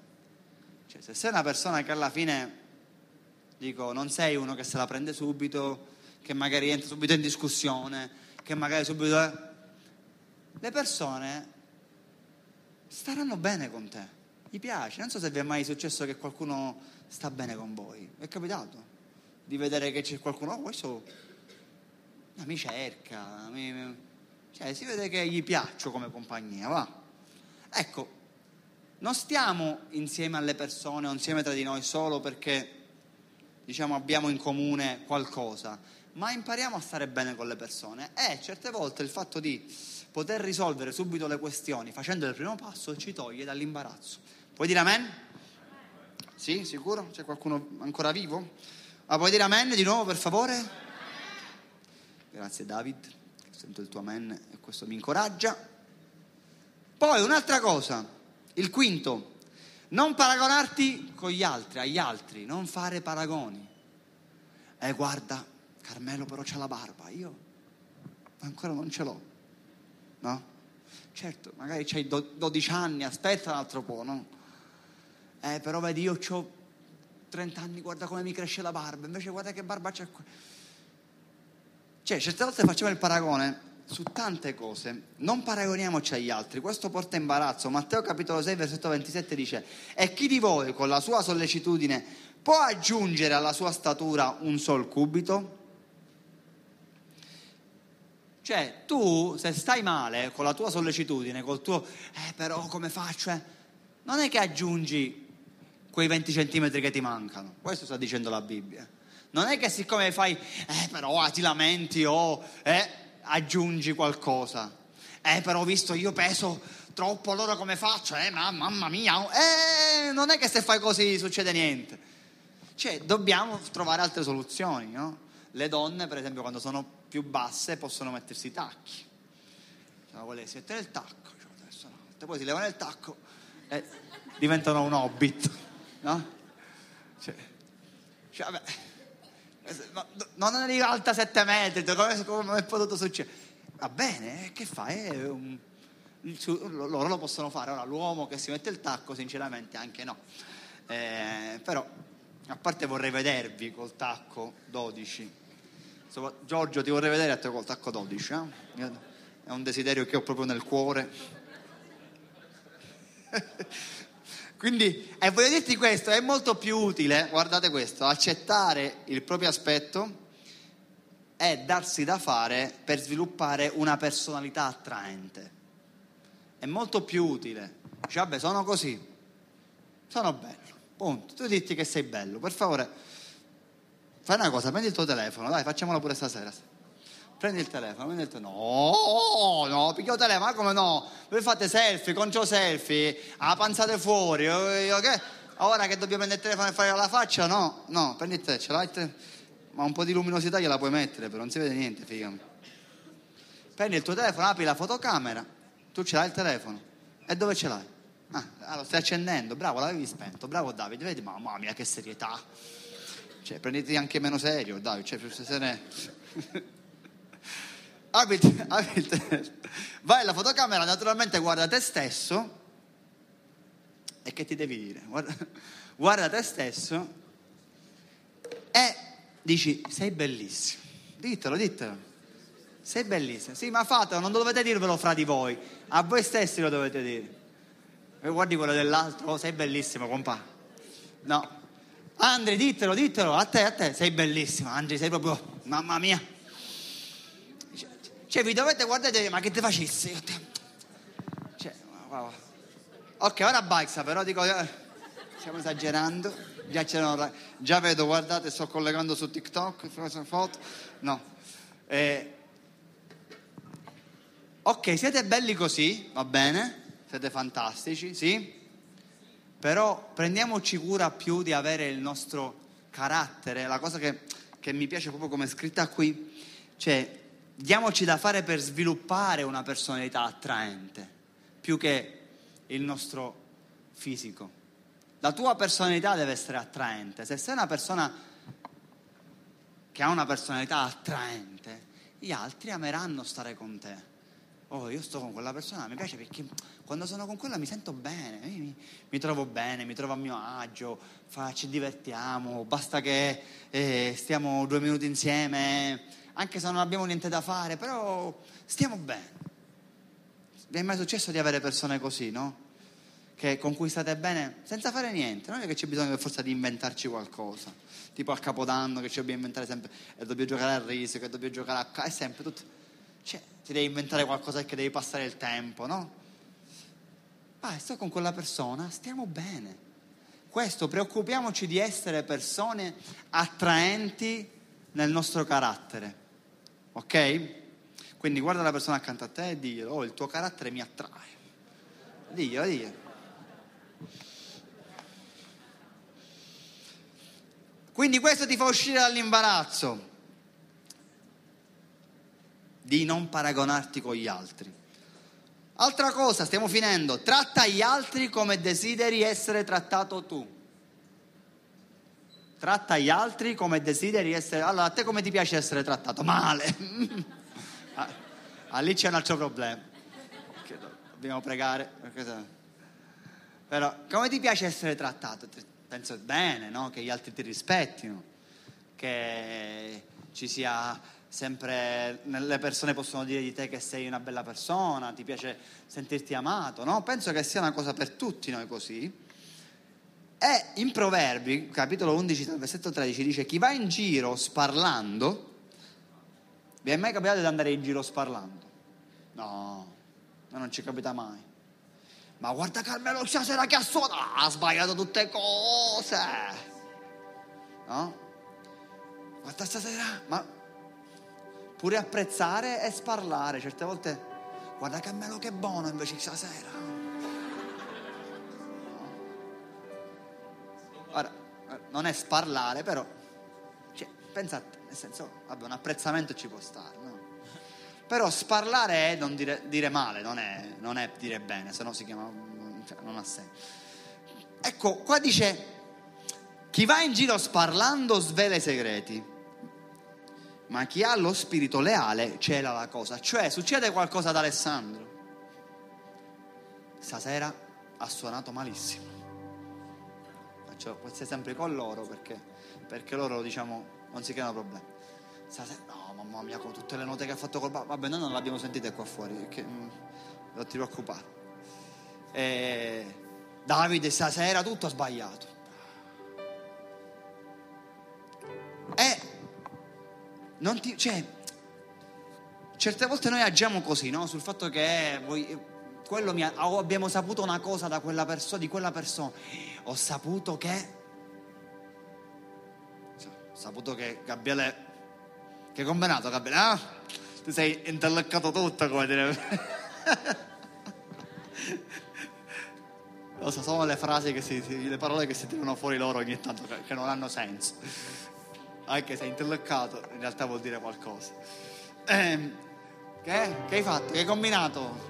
Cioè, se sei una persona che alla fine, dico, non sei uno che se la prende subito, che magari entra subito in discussione, che magari subito... Le persone staranno bene con te. Gli piace. Non so se vi è mai successo che qualcuno sta bene con voi. È capitato di vedere che c'è qualcuno, oh, questo mi cerca, mi, cioè si vede che gli piaccio come compagnia, va. Ecco, non stiamo insieme alle persone o insieme tra di noi solo perché diciamo abbiamo in comune qualcosa, ma impariamo a stare bene con le persone e certe volte il fatto di poter risolvere subito le questioni facendo il primo passo ci toglie dall'imbarazzo. Puoi dire amen? Sì, sicuro? C'è qualcuno ancora vivo? Ah, puoi dire amen di nuovo per favore? Grazie David, sento il tuo amen e questo mi incoraggia. Poi un'altra cosa, il quinto, non paragonarti con gli altri, agli altri, non fare paragoni. Eh guarda, Carmelo però c'ha la barba, io ancora non ce l'ho, no? Certo, magari c'hai 12 anni, aspetta un altro po', no? Eh, però vedi, io ho 30 anni, guarda come mi cresce la barba, invece guarda che barba c'è qui. Cioè, certe volte facciamo il paragone su tante cose, non paragoniamoci agli altri, questo porta imbarazzo. Matteo capitolo 6, versetto 27 dice, e chi di voi con la sua sollecitudine può aggiungere alla sua statura un sol cubito? Cioè, tu se stai male con la tua sollecitudine, col tuo, eh però come faccio? Eh? Non è che aggiungi quei 20 centimetri che ti mancano, questo sta dicendo la Bibbia. Non è che siccome fai, eh però ah, ti lamenti o eh, aggiungi qualcosa. Eh però visto io peso troppo, allora come faccio? Eh ma, mamma mia, eh non è che se fai così succede niente. Cioè dobbiamo trovare altre soluzioni, no? Le donne per esempio quando sono più basse possono mettersi i tacchi. Se no, vuole mettere il tacco, cioè, poi si levano il tacco e diventano un hobbit, no? Cioè, cioè vabbè, non arriva alta 7 metri, come, come è potuto succedere? Va bene, eh, che fai? Un, loro lo possono fare, ora l'uomo che si mette il tacco sinceramente anche no. Eh, però a parte vorrei vedervi col tacco 12 Giorgio ti vorrei vedere a te col tacco 12, eh? è un desiderio che ho proprio nel cuore. *laughs* Quindi, e voglio dirti questo, è molto più utile, guardate questo, accettare il proprio aspetto e darsi da fare per sviluppare una personalità attraente. È molto più utile. Dice, vabbè, sono così, sono bello, punto. Tu dici che sei bello, per favore Fai una cosa, prendi il tuo telefono, dai, facciamolo pure stasera. Prendi il telefono, prendi il telefono. No, no, picchio il telefono, ma come no? Voi fate selfie, concio selfie, a panzate fuori, che? Ora che dobbiamo prendere il telefono e fare la faccia? No, no, prendi il telefono, ce l'hai? Ma un po' di luminosità gliela puoi mettere, però non si vede niente, figa. Prendi il tuo telefono, apri la fotocamera, tu ce l'hai il telefono. E dove ce l'hai? Ah lo stai accendendo, bravo, l'avevi spento, bravo Davide, vedi, mamma mia che serietà. Cioè, prenditi anche meno serio, dai, cioè, se ne... *laughs* apri, vai alla fotocamera, naturalmente guarda te stesso e che ti devi dire? Guarda, guarda te stesso e dici sei bellissimo. Ditelo, ditelo. Sei bellissimo. Sì, ma fatelo, non dovete dirvelo fra di voi, a voi stessi lo dovete dire. E guardi quello dell'altro, oh, sei bellissimo, compà. No, Andri, ditelo, ditelo, a te, a te, sei bellissima, Andri, sei proprio, mamma mia. Cioè, vi dovete guardare, ma che te facessi? Cioè, wow. Ok, ora bikes, però dico, eh, stiamo esagerando. Già, c'erano, già vedo, guardate, sto collegando su TikTok, foto. No. Eh, ok, siete belli così, va bene, siete fantastici, sì? Però prendiamoci cura più di avere il nostro carattere, la cosa che, che mi piace proprio come è scritta qui, cioè diamoci da fare per sviluppare una personalità attraente, più che il nostro fisico. La tua personalità deve essere attraente, se sei una persona che ha una personalità attraente, gli altri ameranno stare con te oh io sto con quella persona, mi piace perché quando sono con quella mi sento bene, mi, mi trovo bene, mi trovo a mio agio, fa, ci divertiamo, basta che eh, stiamo due minuti insieme, anche se non abbiamo niente da fare, però stiamo bene. Vi è mai successo di avere persone così, no? Che, con cui state bene senza fare niente, non è che c'è bisogno forza di inventarci qualcosa, tipo al capodanno che ci dobbiamo inventare sempre, e dobbiamo giocare al riso, che dobbiamo giocare a... è sempre tutto cioè, ti devi inventare qualcosa che devi passare il tempo, no? ah, sto con quella persona, stiamo bene. Questo, preoccupiamoci di essere persone attraenti nel nostro carattere, ok? Quindi guarda la persona accanto a te e digli, oh, il tuo carattere mi attrae. Diglielo, diglielo. Quindi questo ti fa uscire dall'imbarazzo di non paragonarti con gli altri. Altra cosa, stiamo finendo, tratta gli altri come desideri essere trattato tu. Tratta gli altri come desideri essere... Allora, a te come ti piace essere trattato? Male. *laughs* ah, lì c'è un altro problema. Dobbiamo pregare. Però, come ti piace essere trattato? Penso bene, no? Che gli altri ti rispettino, che ci sia sempre le persone possono dire di te che sei una bella persona, ti piace sentirti amato, no? Penso che sia una cosa per tutti noi così. E in Proverbi, capitolo 11, versetto 13, dice chi va in giro sparlando, vi è mai capitato di andare in giro sparlando? No, non ci capita mai. Ma guarda Carmelo stasera che ha suonato, ha sbagliato tutte cose. No? Guarda stasera, ma pure apprezzare e sparlare. Certe volte, guarda che melo che buono invece stasera. Ora, non è sparlare, però, cioè, pensate, nel senso, vabbè, un apprezzamento ci può stare, no? Però sparlare è non dire, dire male, non è, non è, dire bene, se no si chiama, cioè, non ha senso. Ecco, qua dice, chi va in giro sparlando svela i segreti ma chi ha lo spirito leale cela la cosa. Cioè, succede qualcosa ad Alessandro. Stasera ha suonato malissimo. Faccio, essere sempre con loro perché, perché loro, diciamo, non si creano problemi. Stasera, no, mamma mia, con tutte le note che ha fatto col Vabbè, noi non l'abbiamo sentite qua fuori, perché mm, non ti preoccupare. E Davide stasera tutto ha sbagliato. E non ti, cioè, certe volte noi agiamo così, no? Sul fatto che voi, mi ha, abbiamo saputo una cosa da quella persona, di quella persona. Ho saputo che. Ho saputo che Gabriele. Che combinato, Gabriele? Ah, ti sei intelleccato tutto, come dire. *laughs* Lo so, sono le frasi che si, le parole che si tirano fuori loro ogni tanto che non hanno senso anche se è intelleccato, in realtà vuol dire qualcosa. Eh, che? che? hai fatto? Che hai combinato?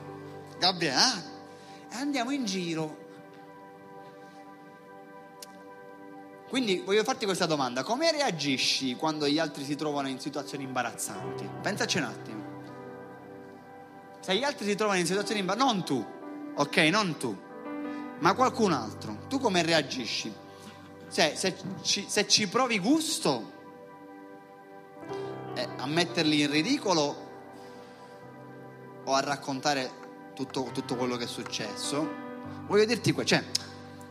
Gabriele, ah? E andiamo in giro. Quindi voglio farti questa domanda, come reagisci quando gli altri si trovano in situazioni imbarazzanti? Pensaci un attimo. Se gli altri si trovano in situazioni imbarazzanti, non tu, ok, non tu, ma qualcun altro, tu come reagisci? Se, se, ci, se ci provi gusto, eh, a metterli in ridicolo o a raccontare tutto, tutto quello che è successo. Voglio dirti cioè,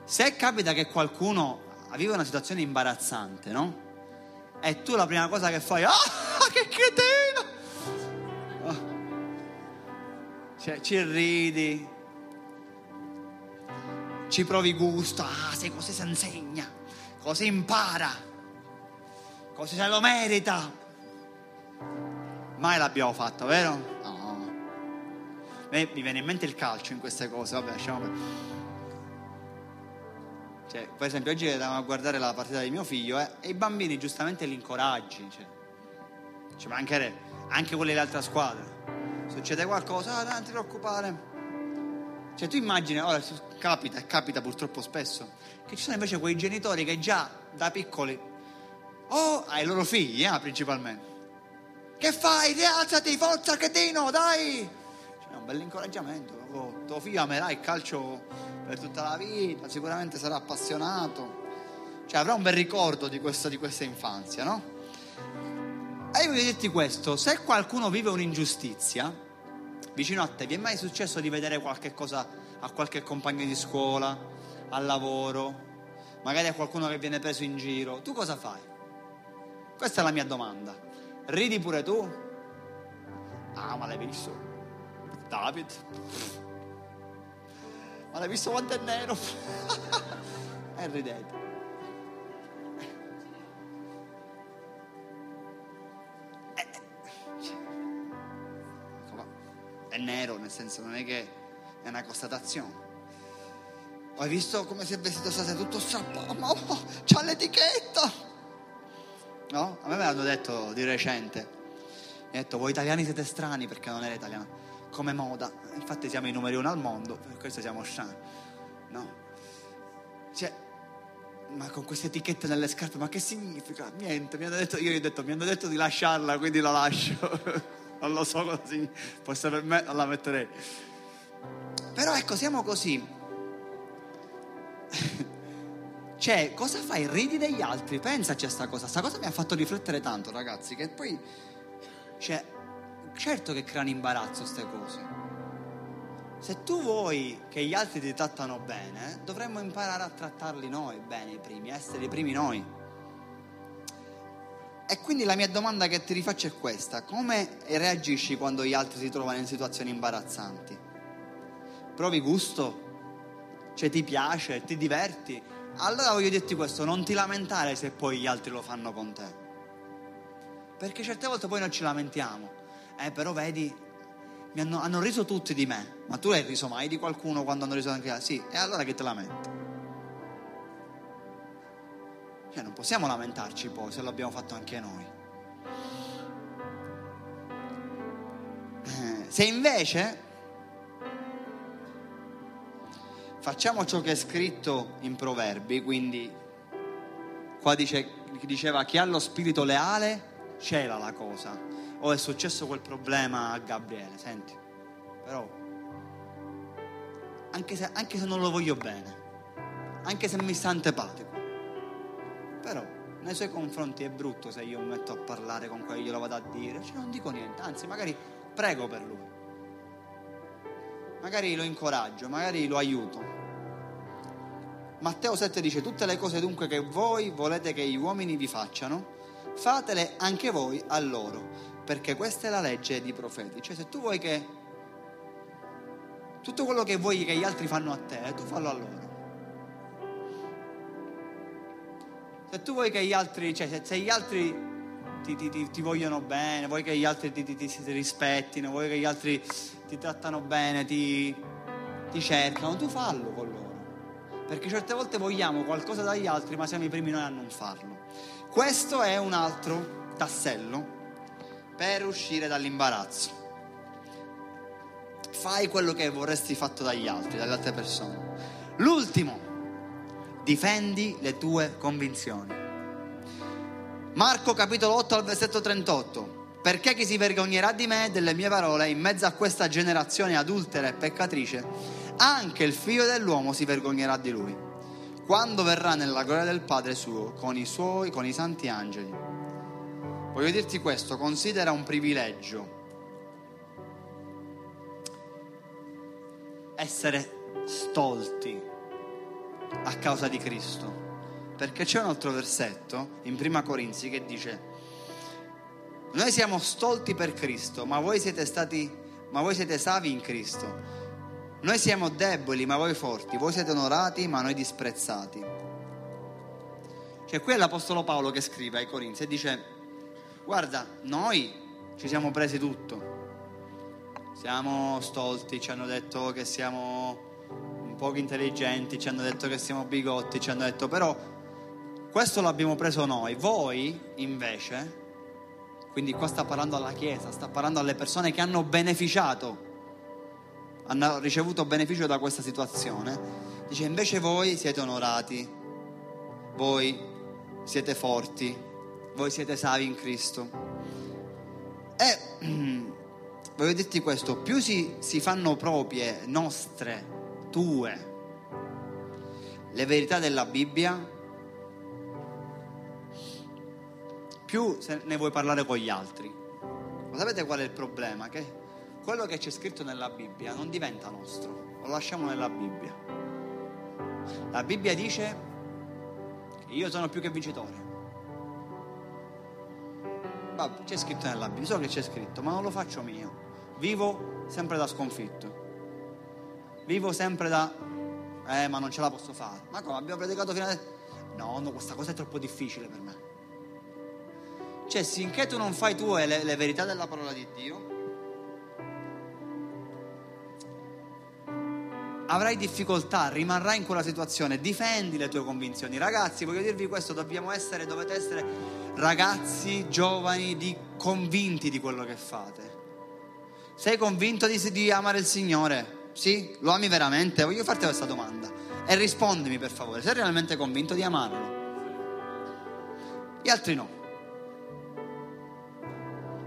se capita che qualcuno vive una situazione imbarazzante, no? E tu la prima cosa che fai, ah, *laughs* che cretino! Oh. Cioè, ci ridi, ci provi gusto, ah, sai così si insegna, così impara, così se lo merita. Mai l'abbiamo fatto, vero? No. Mi viene in mente il calcio in queste cose, vabbè, lasciamo per... Cioè, per esempio, oggi andavamo a guardare la partita di mio figlio eh, e i bambini giustamente li incoraggi. Cioè, ci mancherebbe, anche quelli dell'altra squadra. Succede qualcosa, ah, non ti preoccupare. Cioè, tu immagini, ora capita, e capita purtroppo spesso, che ci sono invece quei genitori che già da piccoli, oh, ai loro figli, eh, principalmente, che fai? Rialzati, forza cretino, dai! C'è un bel incoraggiamento. Oh, tuo figlio amerà il calcio per tutta la vita, sicuramente sarà appassionato. Cioè avrà un bel ricordo di questa, di questa infanzia, no? E io voglio dirti questo, se qualcuno vive un'ingiustizia vicino a te, vi è mai successo di vedere qualche cosa a qualche compagno di scuola, al lavoro, magari a qualcuno che viene preso in giro? Tu cosa fai? Questa è la mia domanda. Ridi pure tu? Ah, ma l'hai visto? David? Ma l'hai visto quanto è nero? *laughs* e ridete. È nero, nel senso non è che è una constatazione. Hai visto come si è vestito stasera tutto strappato? Ma c'ha l'etichetta! No? A me me l'hanno detto di recente. Mi hanno detto, voi italiani siete strani perché non era italiana. Come moda. Infatti siamo i numeri uno al mondo, per questo siamo strani. No? Cioè, ma con queste etichette nelle scarpe, ma che significa? Niente, mi hanno detto, io gli ho detto, mi hanno detto di lasciarla, quindi la lascio. *laughs* non lo so cosa significa, forse per me non la metterei. Però ecco, siamo così. *laughs* cioè, cosa fai? Ridi degli altri, pensaci a sta cosa. Sta cosa mi ha fatto riflettere tanto, ragazzi, che poi, cioè, certo che creano imbarazzo queste cose. Se tu vuoi che gli altri ti trattano bene, dovremmo imparare a trattarli noi bene i primi, essere i primi noi. E quindi la mia domanda che ti rifaccio è questa: come reagisci quando gli altri si trovano in situazioni imbarazzanti? Provi gusto? Cioè ti piace, ti diverti? Allora voglio dirti questo, non ti lamentare se poi gli altri lo fanno con te. Perché certe volte poi noi ci lamentiamo. Eh, però vedi, mi hanno, hanno riso tutti di me. Ma tu hai riso mai di qualcuno quando hanno riso anche altri? Sì, e allora che te lamenti? Cioè non possiamo lamentarci poi se l'abbiamo fatto anche noi. Eh, se invece facciamo ciò che è scritto in Proverbi, quindi qua dice, diceva chi ha lo spirito leale cela la cosa. O è successo quel problema a Gabriele, senti, però anche se, anche se non lo voglio bene, anche se mi sta antipatico però nei suoi confronti è brutto se io mi metto a parlare con quello, glielo vado a dire, cioè non dico niente, anzi magari prego per lui, magari lo incoraggio, magari lo aiuto. Matteo 7 dice tutte le cose dunque che voi volete che gli uomini vi facciano, fatele anche voi a loro, perché questa è la legge di profeti. Cioè se tu vuoi che tutto quello che vuoi che gli altri fanno a te, tu fallo a loro. Se tu vuoi che gli altri, cioè se, se gli altri ti, ti, ti, ti, vogliono bene, vuoi che gli altri ti, rispettino, vuoi che gli altri ti trattano bene, ti, cercano, tu fallo con loro. Perché certe volte vogliamo qualcosa dagli altri, ma siamo i primi noi a non farlo. Questo è un altro tassello per uscire dall'imbarazzo. Fai quello che vorresti fatto dagli altri, dalle altre persone. L'ultimo difendi le tue convinzioni. Marco capitolo 8 al versetto 38. Perché chi si vergognerà di me e delle mie parole in mezzo a questa generazione adultera e peccatrice, anche il figlio dell'uomo si vergognerà di lui, quando verrà nella gloria del Padre suo con i suoi, con i santi angeli. Voglio dirti questo, considera un privilegio essere stolti a causa di Cristo. Perché c'è un altro versetto in Prima Corinzi che dice noi siamo stolti per Cristo, ma voi siete stati ma voi siete savi in Cristo. Noi siamo deboli, ma voi forti, voi siete onorati, ma noi disprezzati. Cioè, qui è l'Apostolo Paolo che scrive ai Corinzi e dice: Guarda, noi ci siamo presi tutto. Siamo stolti, ci hanno detto che siamo poco intelligenti, ci hanno detto che siamo bigotti, ci hanno detto però questo l'abbiamo preso noi, voi invece, quindi qua sta parlando alla Chiesa, sta parlando alle persone che hanno beneficiato, hanno ricevuto beneficio da questa situazione, dice invece voi siete onorati, voi siete forti, voi siete savi in Cristo. E *clears throat* voglio dirti questo, più si, si fanno proprie nostre tue le verità della Bibbia, più ne vuoi parlare con gli altri. Ma sapete qual è il problema? Che quello che c'è scritto nella Bibbia non diventa nostro, lo lasciamo nella Bibbia. La Bibbia dice io sono più che vincitore. Vabbè, c'è scritto nella Bibbia, so che c'è scritto, ma non lo faccio mio. Vivo sempre da sconfitto vivo sempre da Eh, ma non ce la posso fare. Ma come? Abbiamo predicato fino a... No, no, questa cosa è troppo difficile per me. Cioè, finché tu non fai tue le, le verità della parola di Dio, avrai difficoltà, rimarrai in quella situazione, difendi le tue convinzioni. Ragazzi, voglio dirvi questo, dobbiamo essere, dovete essere ragazzi giovani di, convinti di quello che fate. Sei convinto di, di amare il Signore? Sì? Lo ami veramente? Voglio farti questa domanda e rispondimi per favore, sei realmente convinto di amarlo? Gli altri no.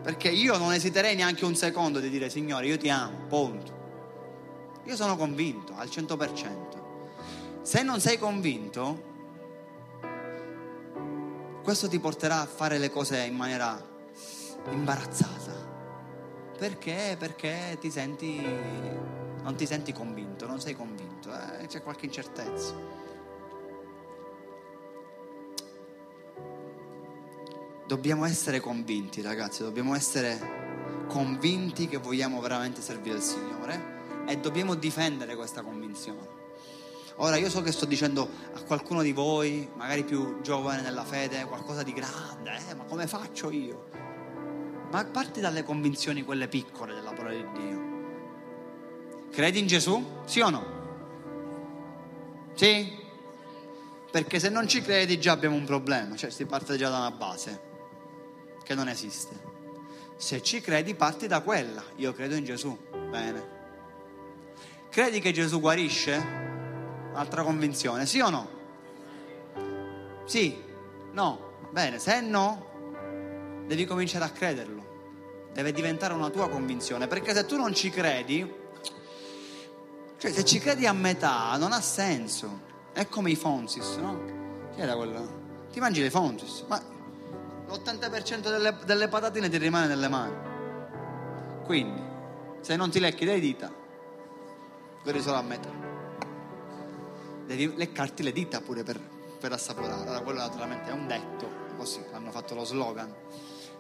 Perché io non esiterei neanche un secondo di dire Signore, io ti amo, punto. Io sono convinto al 100%. Se non sei convinto, questo ti porterà a fare le cose in maniera imbarazzata. Perché? Perché ti senti, non ti senti convinto, non sei convinto, eh? c'è qualche incertezza. Dobbiamo essere convinti, ragazzi, dobbiamo essere convinti che vogliamo veramente servire il Signore e dobbiamo difendere questa convinzione. Ora io so che sto dicendo a qualcuno di voi, magari più giovane nella fede, qualcosa di grande, eh, ma come faccio io? Ma parti dalle convinzioni quelle piccole della parola di Dio. Credi in Gesù? Sì o no? Sì? Perché se non ci credi già abbiamo un problema, cioè si parte già da una base che non esiste. Se ci credi parti da quella, io credo in Gesù, bene. Credi che Gesù guarisce? Altra convinzione, sì o no? Sì? No? Bene, se no, devi cominciare a crederlo. Deve diventare una tua convinzione, perché se tu non ci credi, cioè se ci credi a metà non ha senso. È come i Fonsis, no? Chi era quello? Ti mangi le Fonsis, ma l'80% delle, delle patatine ti rimane nelle mani. Quindi, se non ti lecchi le dita, quelli solo a metà. Devi leccarti le dita pure per, per assaporare. Allora, quello naturalmente è un detto, così hanno fatto lo slogan.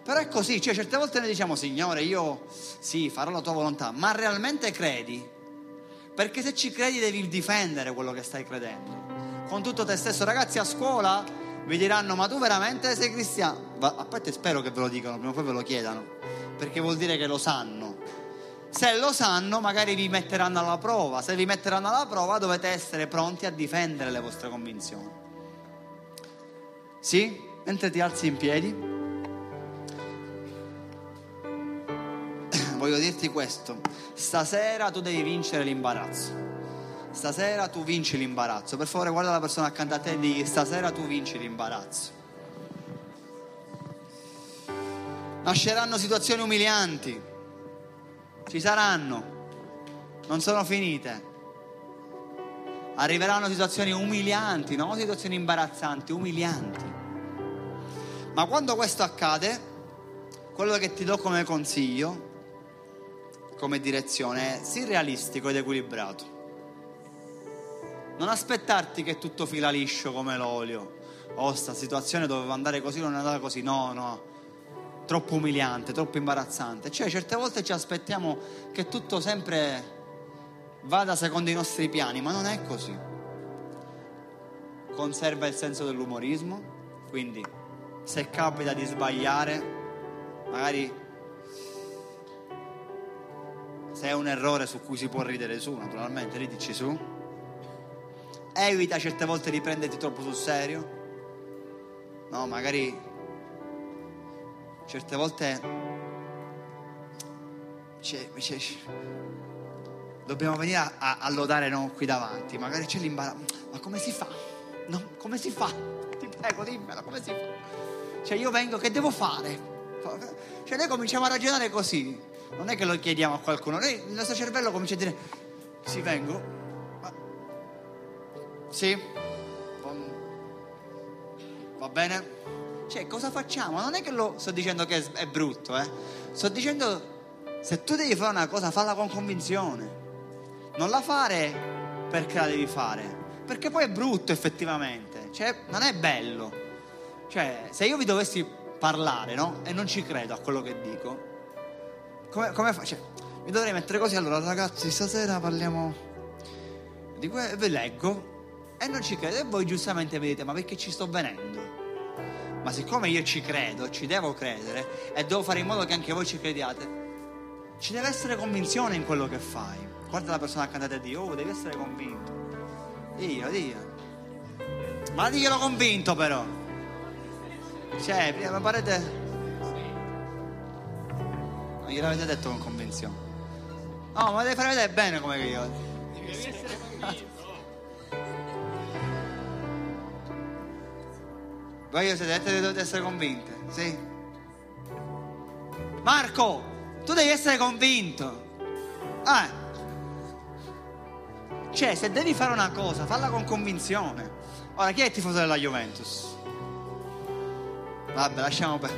Però è così, cioè certe volte noi diciamo Signore io sì farò la tua volontà, ma realmente credi? Perché se ci credi devi difendere quello che stai credendo. Con tutto te stesso, ragazzi a scuola vi diranno ma tu veramente sei cristiano? A parte spero che ve lo dicano, prima o poi ve lo chiedano, perché vuol dire che lo sanno se lo sanno, magari vi metteranno alla prova. Se vi metteranno alla prova, dovete essere pronti a difendere le vostre convinzioni. Sì? Mentre ti alzi in piedi, *coughs* voglio dirti questo. Stasera tu devi vincere l'imbarazzo. Stasera tu vinci l'imbarazzo. Per favore, guarda la persona accanto a te e digli: Stasera tu vinci l'imbarazzo. Nasceranno situazioni umilianti ci saranno, non sono finite. Arriveranno situazioni umilianti, non situazioni imbarazzanti, umilianti. Ma quando questo accade, quello che ti do come consiglio, come direzione, è sii realistico ed equilibrato. Non aspettarti che tutto fila liscio come l'olio. Oh, sta situazione doveva andare così, non è andata così. No, no troppo umiliante, troppo imbarazzante. Cioè, certe volte ci aspettiamo che tutto sempre vada secondo i nostri piani, ma non è così. Conserva il senso dell'umorismo, quindi se capita di sbagliare, magari se è un errore su cui si può ridere su, naturalmente ridici su. Evita certe volte di prenderti troppo sul serio. No, magari certe volte c'è, c'è, dobbiamo venire a, a, a lodare no, qui davanti, magari c'è l'imbarazzo, ma come si fa? No, come si fa? *laughs* Ti prego, dimmela, come si fa? Cioè io vengo, che devo fare? Cioè noi cominciamo a ragionare così, non è che lo chiediamo a qualcuno, noi, il nostro cervello comincia a dire, sì vengo. Sì, va bene? Cioè, cosa facciamo? Non è che lo sto dicendo che è brutto, eh. Sto dicendo, se tu devi fare una cosa, falla con convinzione. Non la fare perché la devi fare. Perché poi è brutto effettivamente. Cioè, non è bello. Cioè, se io vi dovessi parlare, no? E non ci credo a quello che dico, come, come faccio? Cioè, mi dovrei mettere così, allora ragazzi, stasera parliamo di que- vi leggo e non ci credo. E voi giustamente mi dite, ma perché ci sto venendo? Ma siccome io ci credo, ci devo credere e devo fare in modo che anche voi ci crediate, ci deve essere convinzione in quello che fai. Guarda la persona accanto a te e di, oh, devi essere convinto. Dio, Dio. Ma diglielo convinto però. Cioè, prima parete... Non gliel'avete detto con convinzione. No, ma devi fare vedere bene come io. Devi essere convinto. Voi siete dette che dovete essere convinte, sì? Marco, tu devi essere convinto. Eh. Cioè, se devi fare una cosa, falla con convinzione. Ora, chi è il tifoso della Juventus? Vabbè, lasciamo per...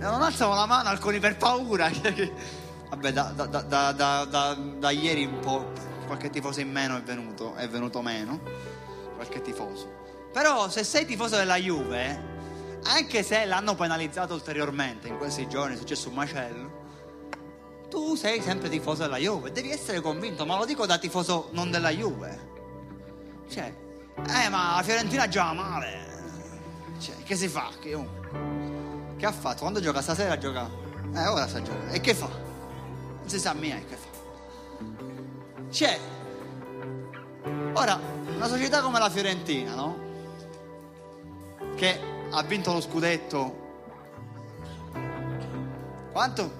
Non alzano la mano alcuni per paura. *laughs* Vabbè, da, da- da- da- ieri un po' qualche tifoso in meno è venuto, è venuto meno. Qualche tifoso. Però se sei tifoso della Juve, anche se l'hanno penalizzato ulteriormente in questi giorni, è successo un macello, tu sei sempre tifoso della Juve, devi essere convinto, ma lo dico da tifoso non della Juve. Cioè, eh, ma la Fiorentina gioca male. Cioè, che si fa? Che, oh, che ha fatto? Quando gioca stasera gioca? Eh, ora sta giocando. E che fa? Non si sa mia che fa. Cioè, ora, una società come la Fiorentina, no? Che ha vinto lo scudetto. Quanto?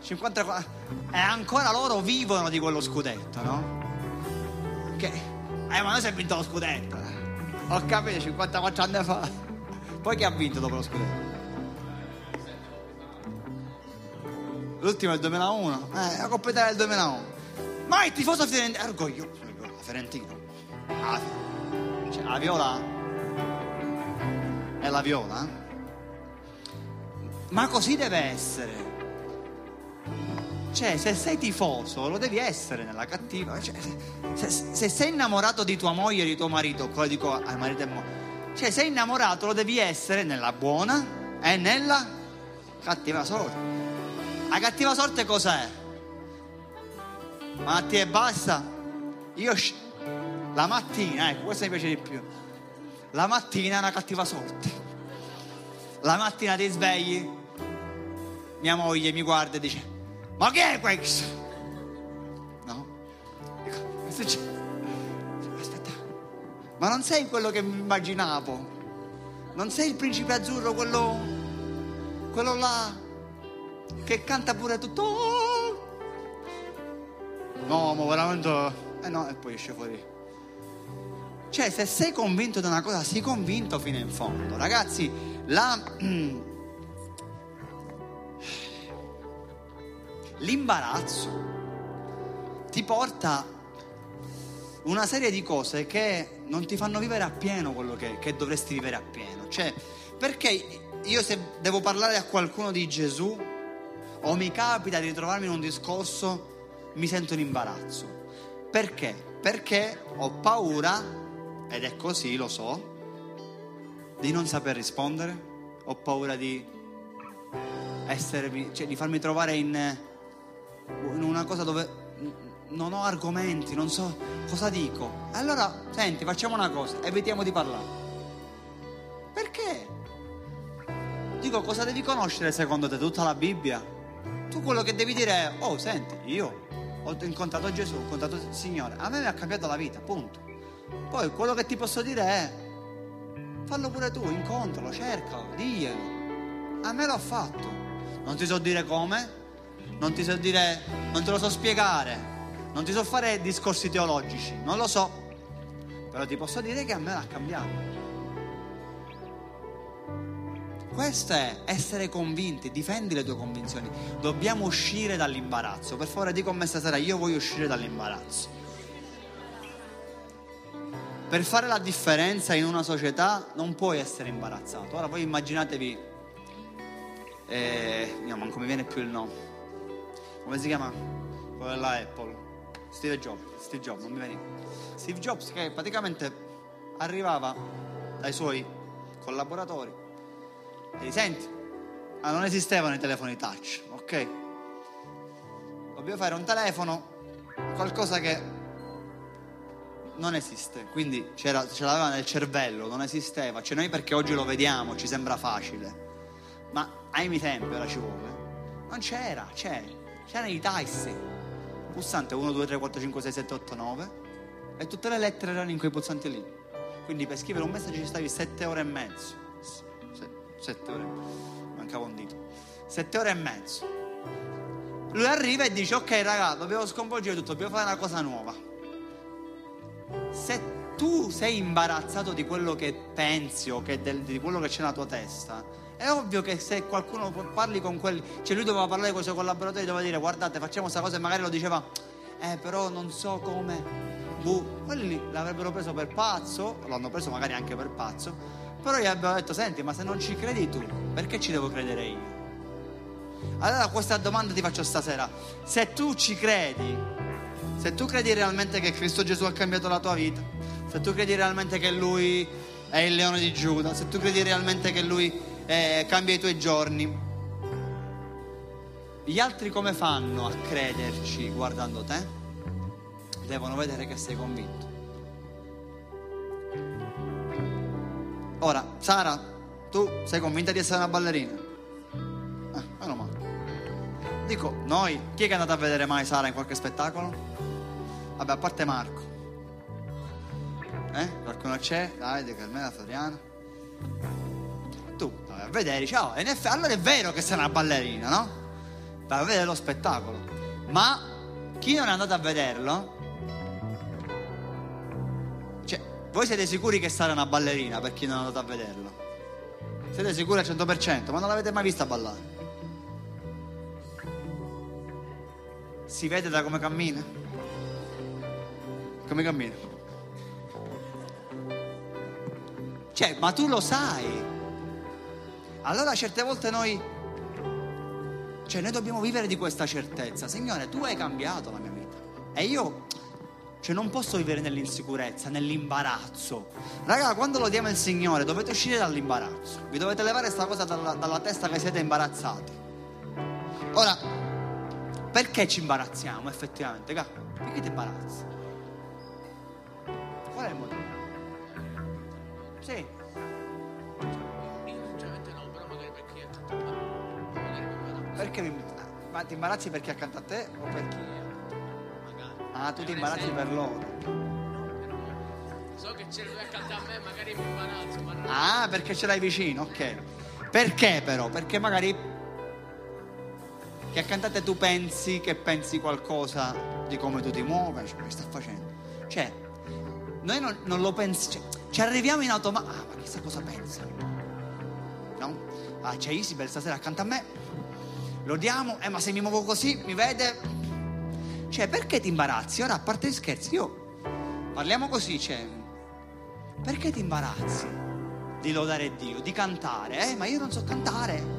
54 e ancora loro vivono di quello scudetto, no? Che eh ma noi si è vinto lo scudetto. eh. Ho capito 54 anni fa. Poi chi ha vinto dopo lo scudetto? L'ultimo è il 2001. Eh, la Coppa Italia del 2001. Ma il tifoso fiorentino, orgoglioso, la Fiorentina. Ah, cioè, la viola è la viola? Ma così deve essere. Cioè, se sei tifoso, lo devi essere nella cattiva. Cioè, se, se- se sei innamorato di tua moglie e di tuo marito, cosa dico al marito e moglie? Cioè, sei innamorato, lo devi essere nella buona e nella cattiva sorte. La cattiva sorte cos'è? Malattia e basta? Io la mattina, ecco, questo mi piace di più. La mattina è una cattiva sorte. La mattina ti svegli, mia moglie mi guarda e dice: Ma che è questo? No? Che succede? Aspetta, ma non sei quello che mi immaginavo? Non sei il principe azzurro, quello. quello là che canta pure tutto. No, ma veramente. Eh no, e poi esce fuori. Cioè, se sei convinto di una cosa, sii convinto fino in fondo. Ragazzi, la... *clears throat* l'imbarazzo ti porta una serie di cose che non ti fanno vivere appieno quello che, che dovresti vivere appieno. Cioè, perché io se devo parlare a qualcuno di Gesù o mi capita di ritrovarmi in un discorso, mi sento in imbarazzo. Perché? Perché ho paura, ed è così, lo so, di non saper rispondere, ho paura di essermi, cioè di farmi trovare in, in una cosa dove non ho argomenti, non so cosa dico. Allora, senti, facciamo una cosa, evitiamo di parlare. Perché? Dico, cosa devi conoscere secondo te? Tutta la Bibbia? Tu quello che devi dire è, oh, senti, io ho incontrato Gesù, ho incontrato il Signore, a me mi ha cambiato la vita, punto. Poi quello che ti posso dire è, fallo pure tu, incontralo, cercalo, diglielo. A me l'ho fatto. Non ti so dire come, non ti so dire, non te lo so spiegare, non ti so fare discorsi teologici, non lo so. Però ti posso dire che a me l'ha cambiato. Questo è essere convinti, difendi le tue convinzioni. Dobbiamo uscire dall'imbarazzo. Per favore, di con me stasera, io voglio uscire dall'imbarazzo. Per fare la differenza in una società non puoi essere imbarazzato. Ora voi immaginatevi, eh, no, manco mi viene più il nome. Come si chiama? Quello della Apple. Steve Jobs. Steve Jobs, non mi veniva. Steve Jobs che praticamente arrivava dai suoi collaboratori e gli senti, ah, non esistevano i telefoni touch, ok? Dobbiamo fare un telefono, qualcosa che non esiste, quindi ce l'aveva nel cervello, non esisteva. Cioè noi perché oggi lo vediamo ci sembra facile, ma ai miei tempi ora ci vuole. Non c'era, c'era nei tassi. Pulsante 1, 2, 3, 4, 5, 6, 7, 8, 9 e tutte le lettere erano in quei pulsanti lì. Quindi per scrivere un messaggio ci stavi 7 ore e mezzo. 7 ore, mancava un dito. 7 ore e mezzo. Lui arriva e dice ok raga, dobbiamo sconvolgere tutto, dobbiamo fare una cosa nuova. Se tu sei imbarazzato di quello che pensi o che del- di quello che c'è nella tua testa, è ovvio che se qualcuno parli con quelli, cioè lui doveva parlare con i suoi collaboratori, doveva dire guardate facciamo questa cosa e magari lo diceva, eh però non so come, boh, quelli l'avrebbero preso per pazzo, l'hanno preso magari anche per pazzo, però gli abbiamo detto senti ma se non ci credi tu, perché ci devo credere io? Allora questa domanda ti faccio stasera, se tu ci credi, se tu credi realmente che Cristo Gesù ha cambiato la tua vita, se tu credi realmente che Lui è il leone di Giuda, se tu credi realmente che Lui eh, cambia i tuoi giorni, gli altri come fanno a crederci guardando te? Devono vedere che sei convinto. Ora, Sara, tu sei convinta di essere una ballerina? Eh, meno male. Dico, noi, chi è che è andato a vedere mai Sara in qualche spettacolo? Vabbè, a parte Marco. Eh? Qualcuno c'è? Dai, di Carmela Floriana. Tu vai a vedere, ciao, in effetti, allora è vero che sei una ballerina, no? Vai a vedere lo spettacolo. Ma chi non è andato a vederlo? Cioè, voi siete sicuri che sarà una ballerina per chi non è andato a vederlo? Siete sicuri al 100%, ma non l'avete mai vista ballare? Si vede da come cammina? Come cammina? Cioè, ma tu lo sai. Allora certe volte noi, cioè noi dobbiamo vivere di questa certezza. Signore, tu hai cambiato la mia vita. E io, cioè non posso vivere nell'insicurezza, nell'imbarazzo. Raga, quando lo diamo il Signore dovete uscire dall'imbarazzo. Vi dovete levare questa cosa dalla, dalla testa che siete imbarazzati. Ora, perché ci imbarazziamo effettivamente? Perché ti imbarazzi? Sì. Io sinceramente no, però magari perché accanto a me. Magari mi imbarazzo. Perché mi... Ma ti imbarazzi perché accanto a te o per chi? Magari. Ah, tu ti Per imbarazzi per loro. So che c'è lui accanto a me, magari mi imbarazzo, ma non Ah, perché ce l'hai vicino, ok. Perché però? Perché magari che accanto a te tu pensi che pensi qualcosa di come tu ti muovi, cioè, che sta facendo? Cioè, noi non, non lo pensiamo, cioè, ci arriviamo in automatico, ah, ma chissà cosa pensa. No? Ah, c'è Isabel stasera accanto a me, lo diamo, eh, ma se mi muovo così, mi vede? Cioè, perché ti imbarazzi? Ora, a parte gli scherzi, io parliamo così, cioè, perché ti imbarazzi di lodare Dio, di cantare? Eh, ma io non so cantare.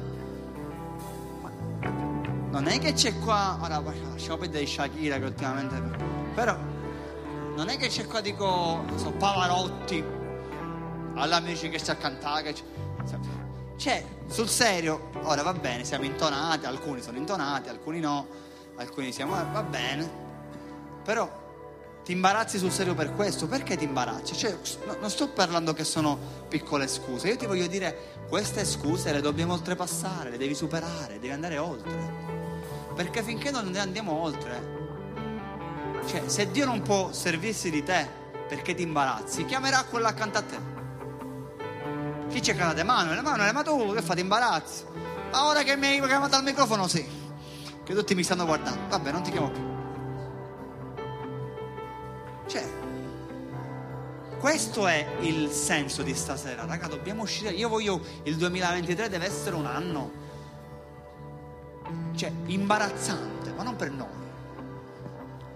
Non è che c'è qua, ora lasciamo perdere Shakira che ultimamente, però non è che c'è qua, dico, so, Pavarotti, alla amici che sta a cantare, cioè, sul serio, ora va bene, siamo intonati, alcuni sono intonati, alcuni no, alcuni siamo, eh, va bene, però ti imbarazzi sul serio per questo? Perché ti imbarazzi? Cioè, no- non sto parlando che sono piccole scuse, io ti voglio dire, queste scuse le dobbiamo oltrepassare, le devi superare, devi andare oltre. Perché finché non ne andiamo oltre, cioè, se Dio non può servirsi di te perché ti imbarazzi, chiamerà quello accanto a te. Chi c'è cantato? Emanuele, Emanuele, ma tu che fate imbarazzo? Ma ora che mi hai chiamato al microfono, sì. Che tutti mi stanno guardando. Vabbè, non ti chiamo più. Cioè, questo è il senso di stasera, raga, dobbiamo uscire. Io voglio il 2023 deve essere un anno cioè imbarazzante, ma non per noi.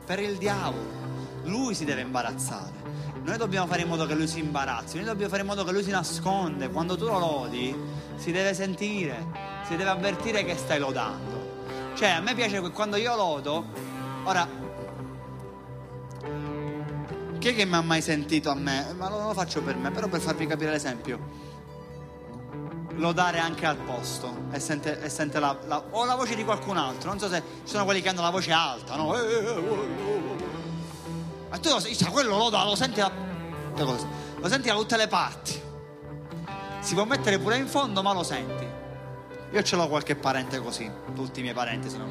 Per il diavolo. Lui si deve imbarazzare. Noi dobbiamo fare in modo che lui si imbarazzi, noi dobbiamo fare in modo che lui si nasconde. Quando tu lo lodi, si deve sentire, si deve avvertire che stai lodando. Cioè, a me piace che quando io lodo, ora chi è che mi ha mai sentito a me? Ma non lo faccio per me, però per farvi capire l'esempio. Lodare anche al posto e sente, e sente la, la- o la voce di qualcun altro. Non so se ci sono quelli che hanno la voce alta, no? Ma tu lo, cioè, quello lo, lo senti da, lo senti da tutte le parti. Si può mettere pure in fondo, ma lo senti. Io ce l'ho qualche parente così, tutti i miei parenti sono.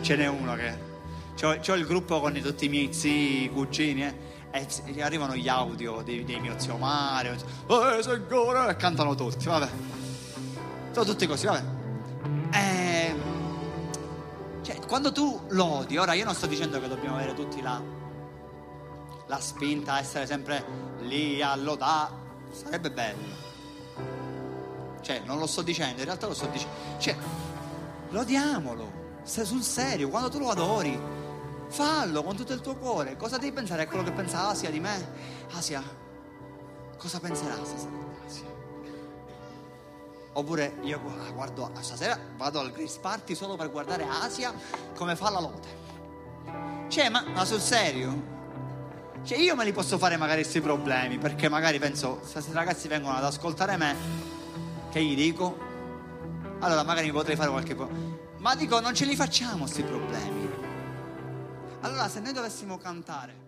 Ce n'è uno che. C'ho, c'ho il gruppo con tutti i miei zii, cugini, eh, e arrivano gli audio dei, dei mio zio Mario, eh, signore, e cantano tutti, vabbè. Sono tutti così, vabbè. Eh, quando tu lodi, ora io non sto dicendo che dobbiamo avere tutti la, la spinta a essere sempre lì a lodare, sarebbe bello. Cioè, non lo sto dicendo, in realtà lo sto dicendo. Cioè, lodiamolo, se- sul serio, quando tu lo adori, fallo con tutto il tuo cuore. Cosa devi pensare a quello che pensa Asia di me? Asia, cosa penserà stasera? Oppure io gu- guardo, stasera vado al Grace Party solo per guardare Asia come fa la lode. Cioè, ma, ma sul serio? Cioè, io me li posso fare magari questi problemi, perché magari penso, se questi ragazzi vengono ad ascoltare me, che gli dico? Allora magari mi potrei fare qualche po'. Ma dico, non ce li facciamo questi problemi. Allora, se noi dovessimo cantare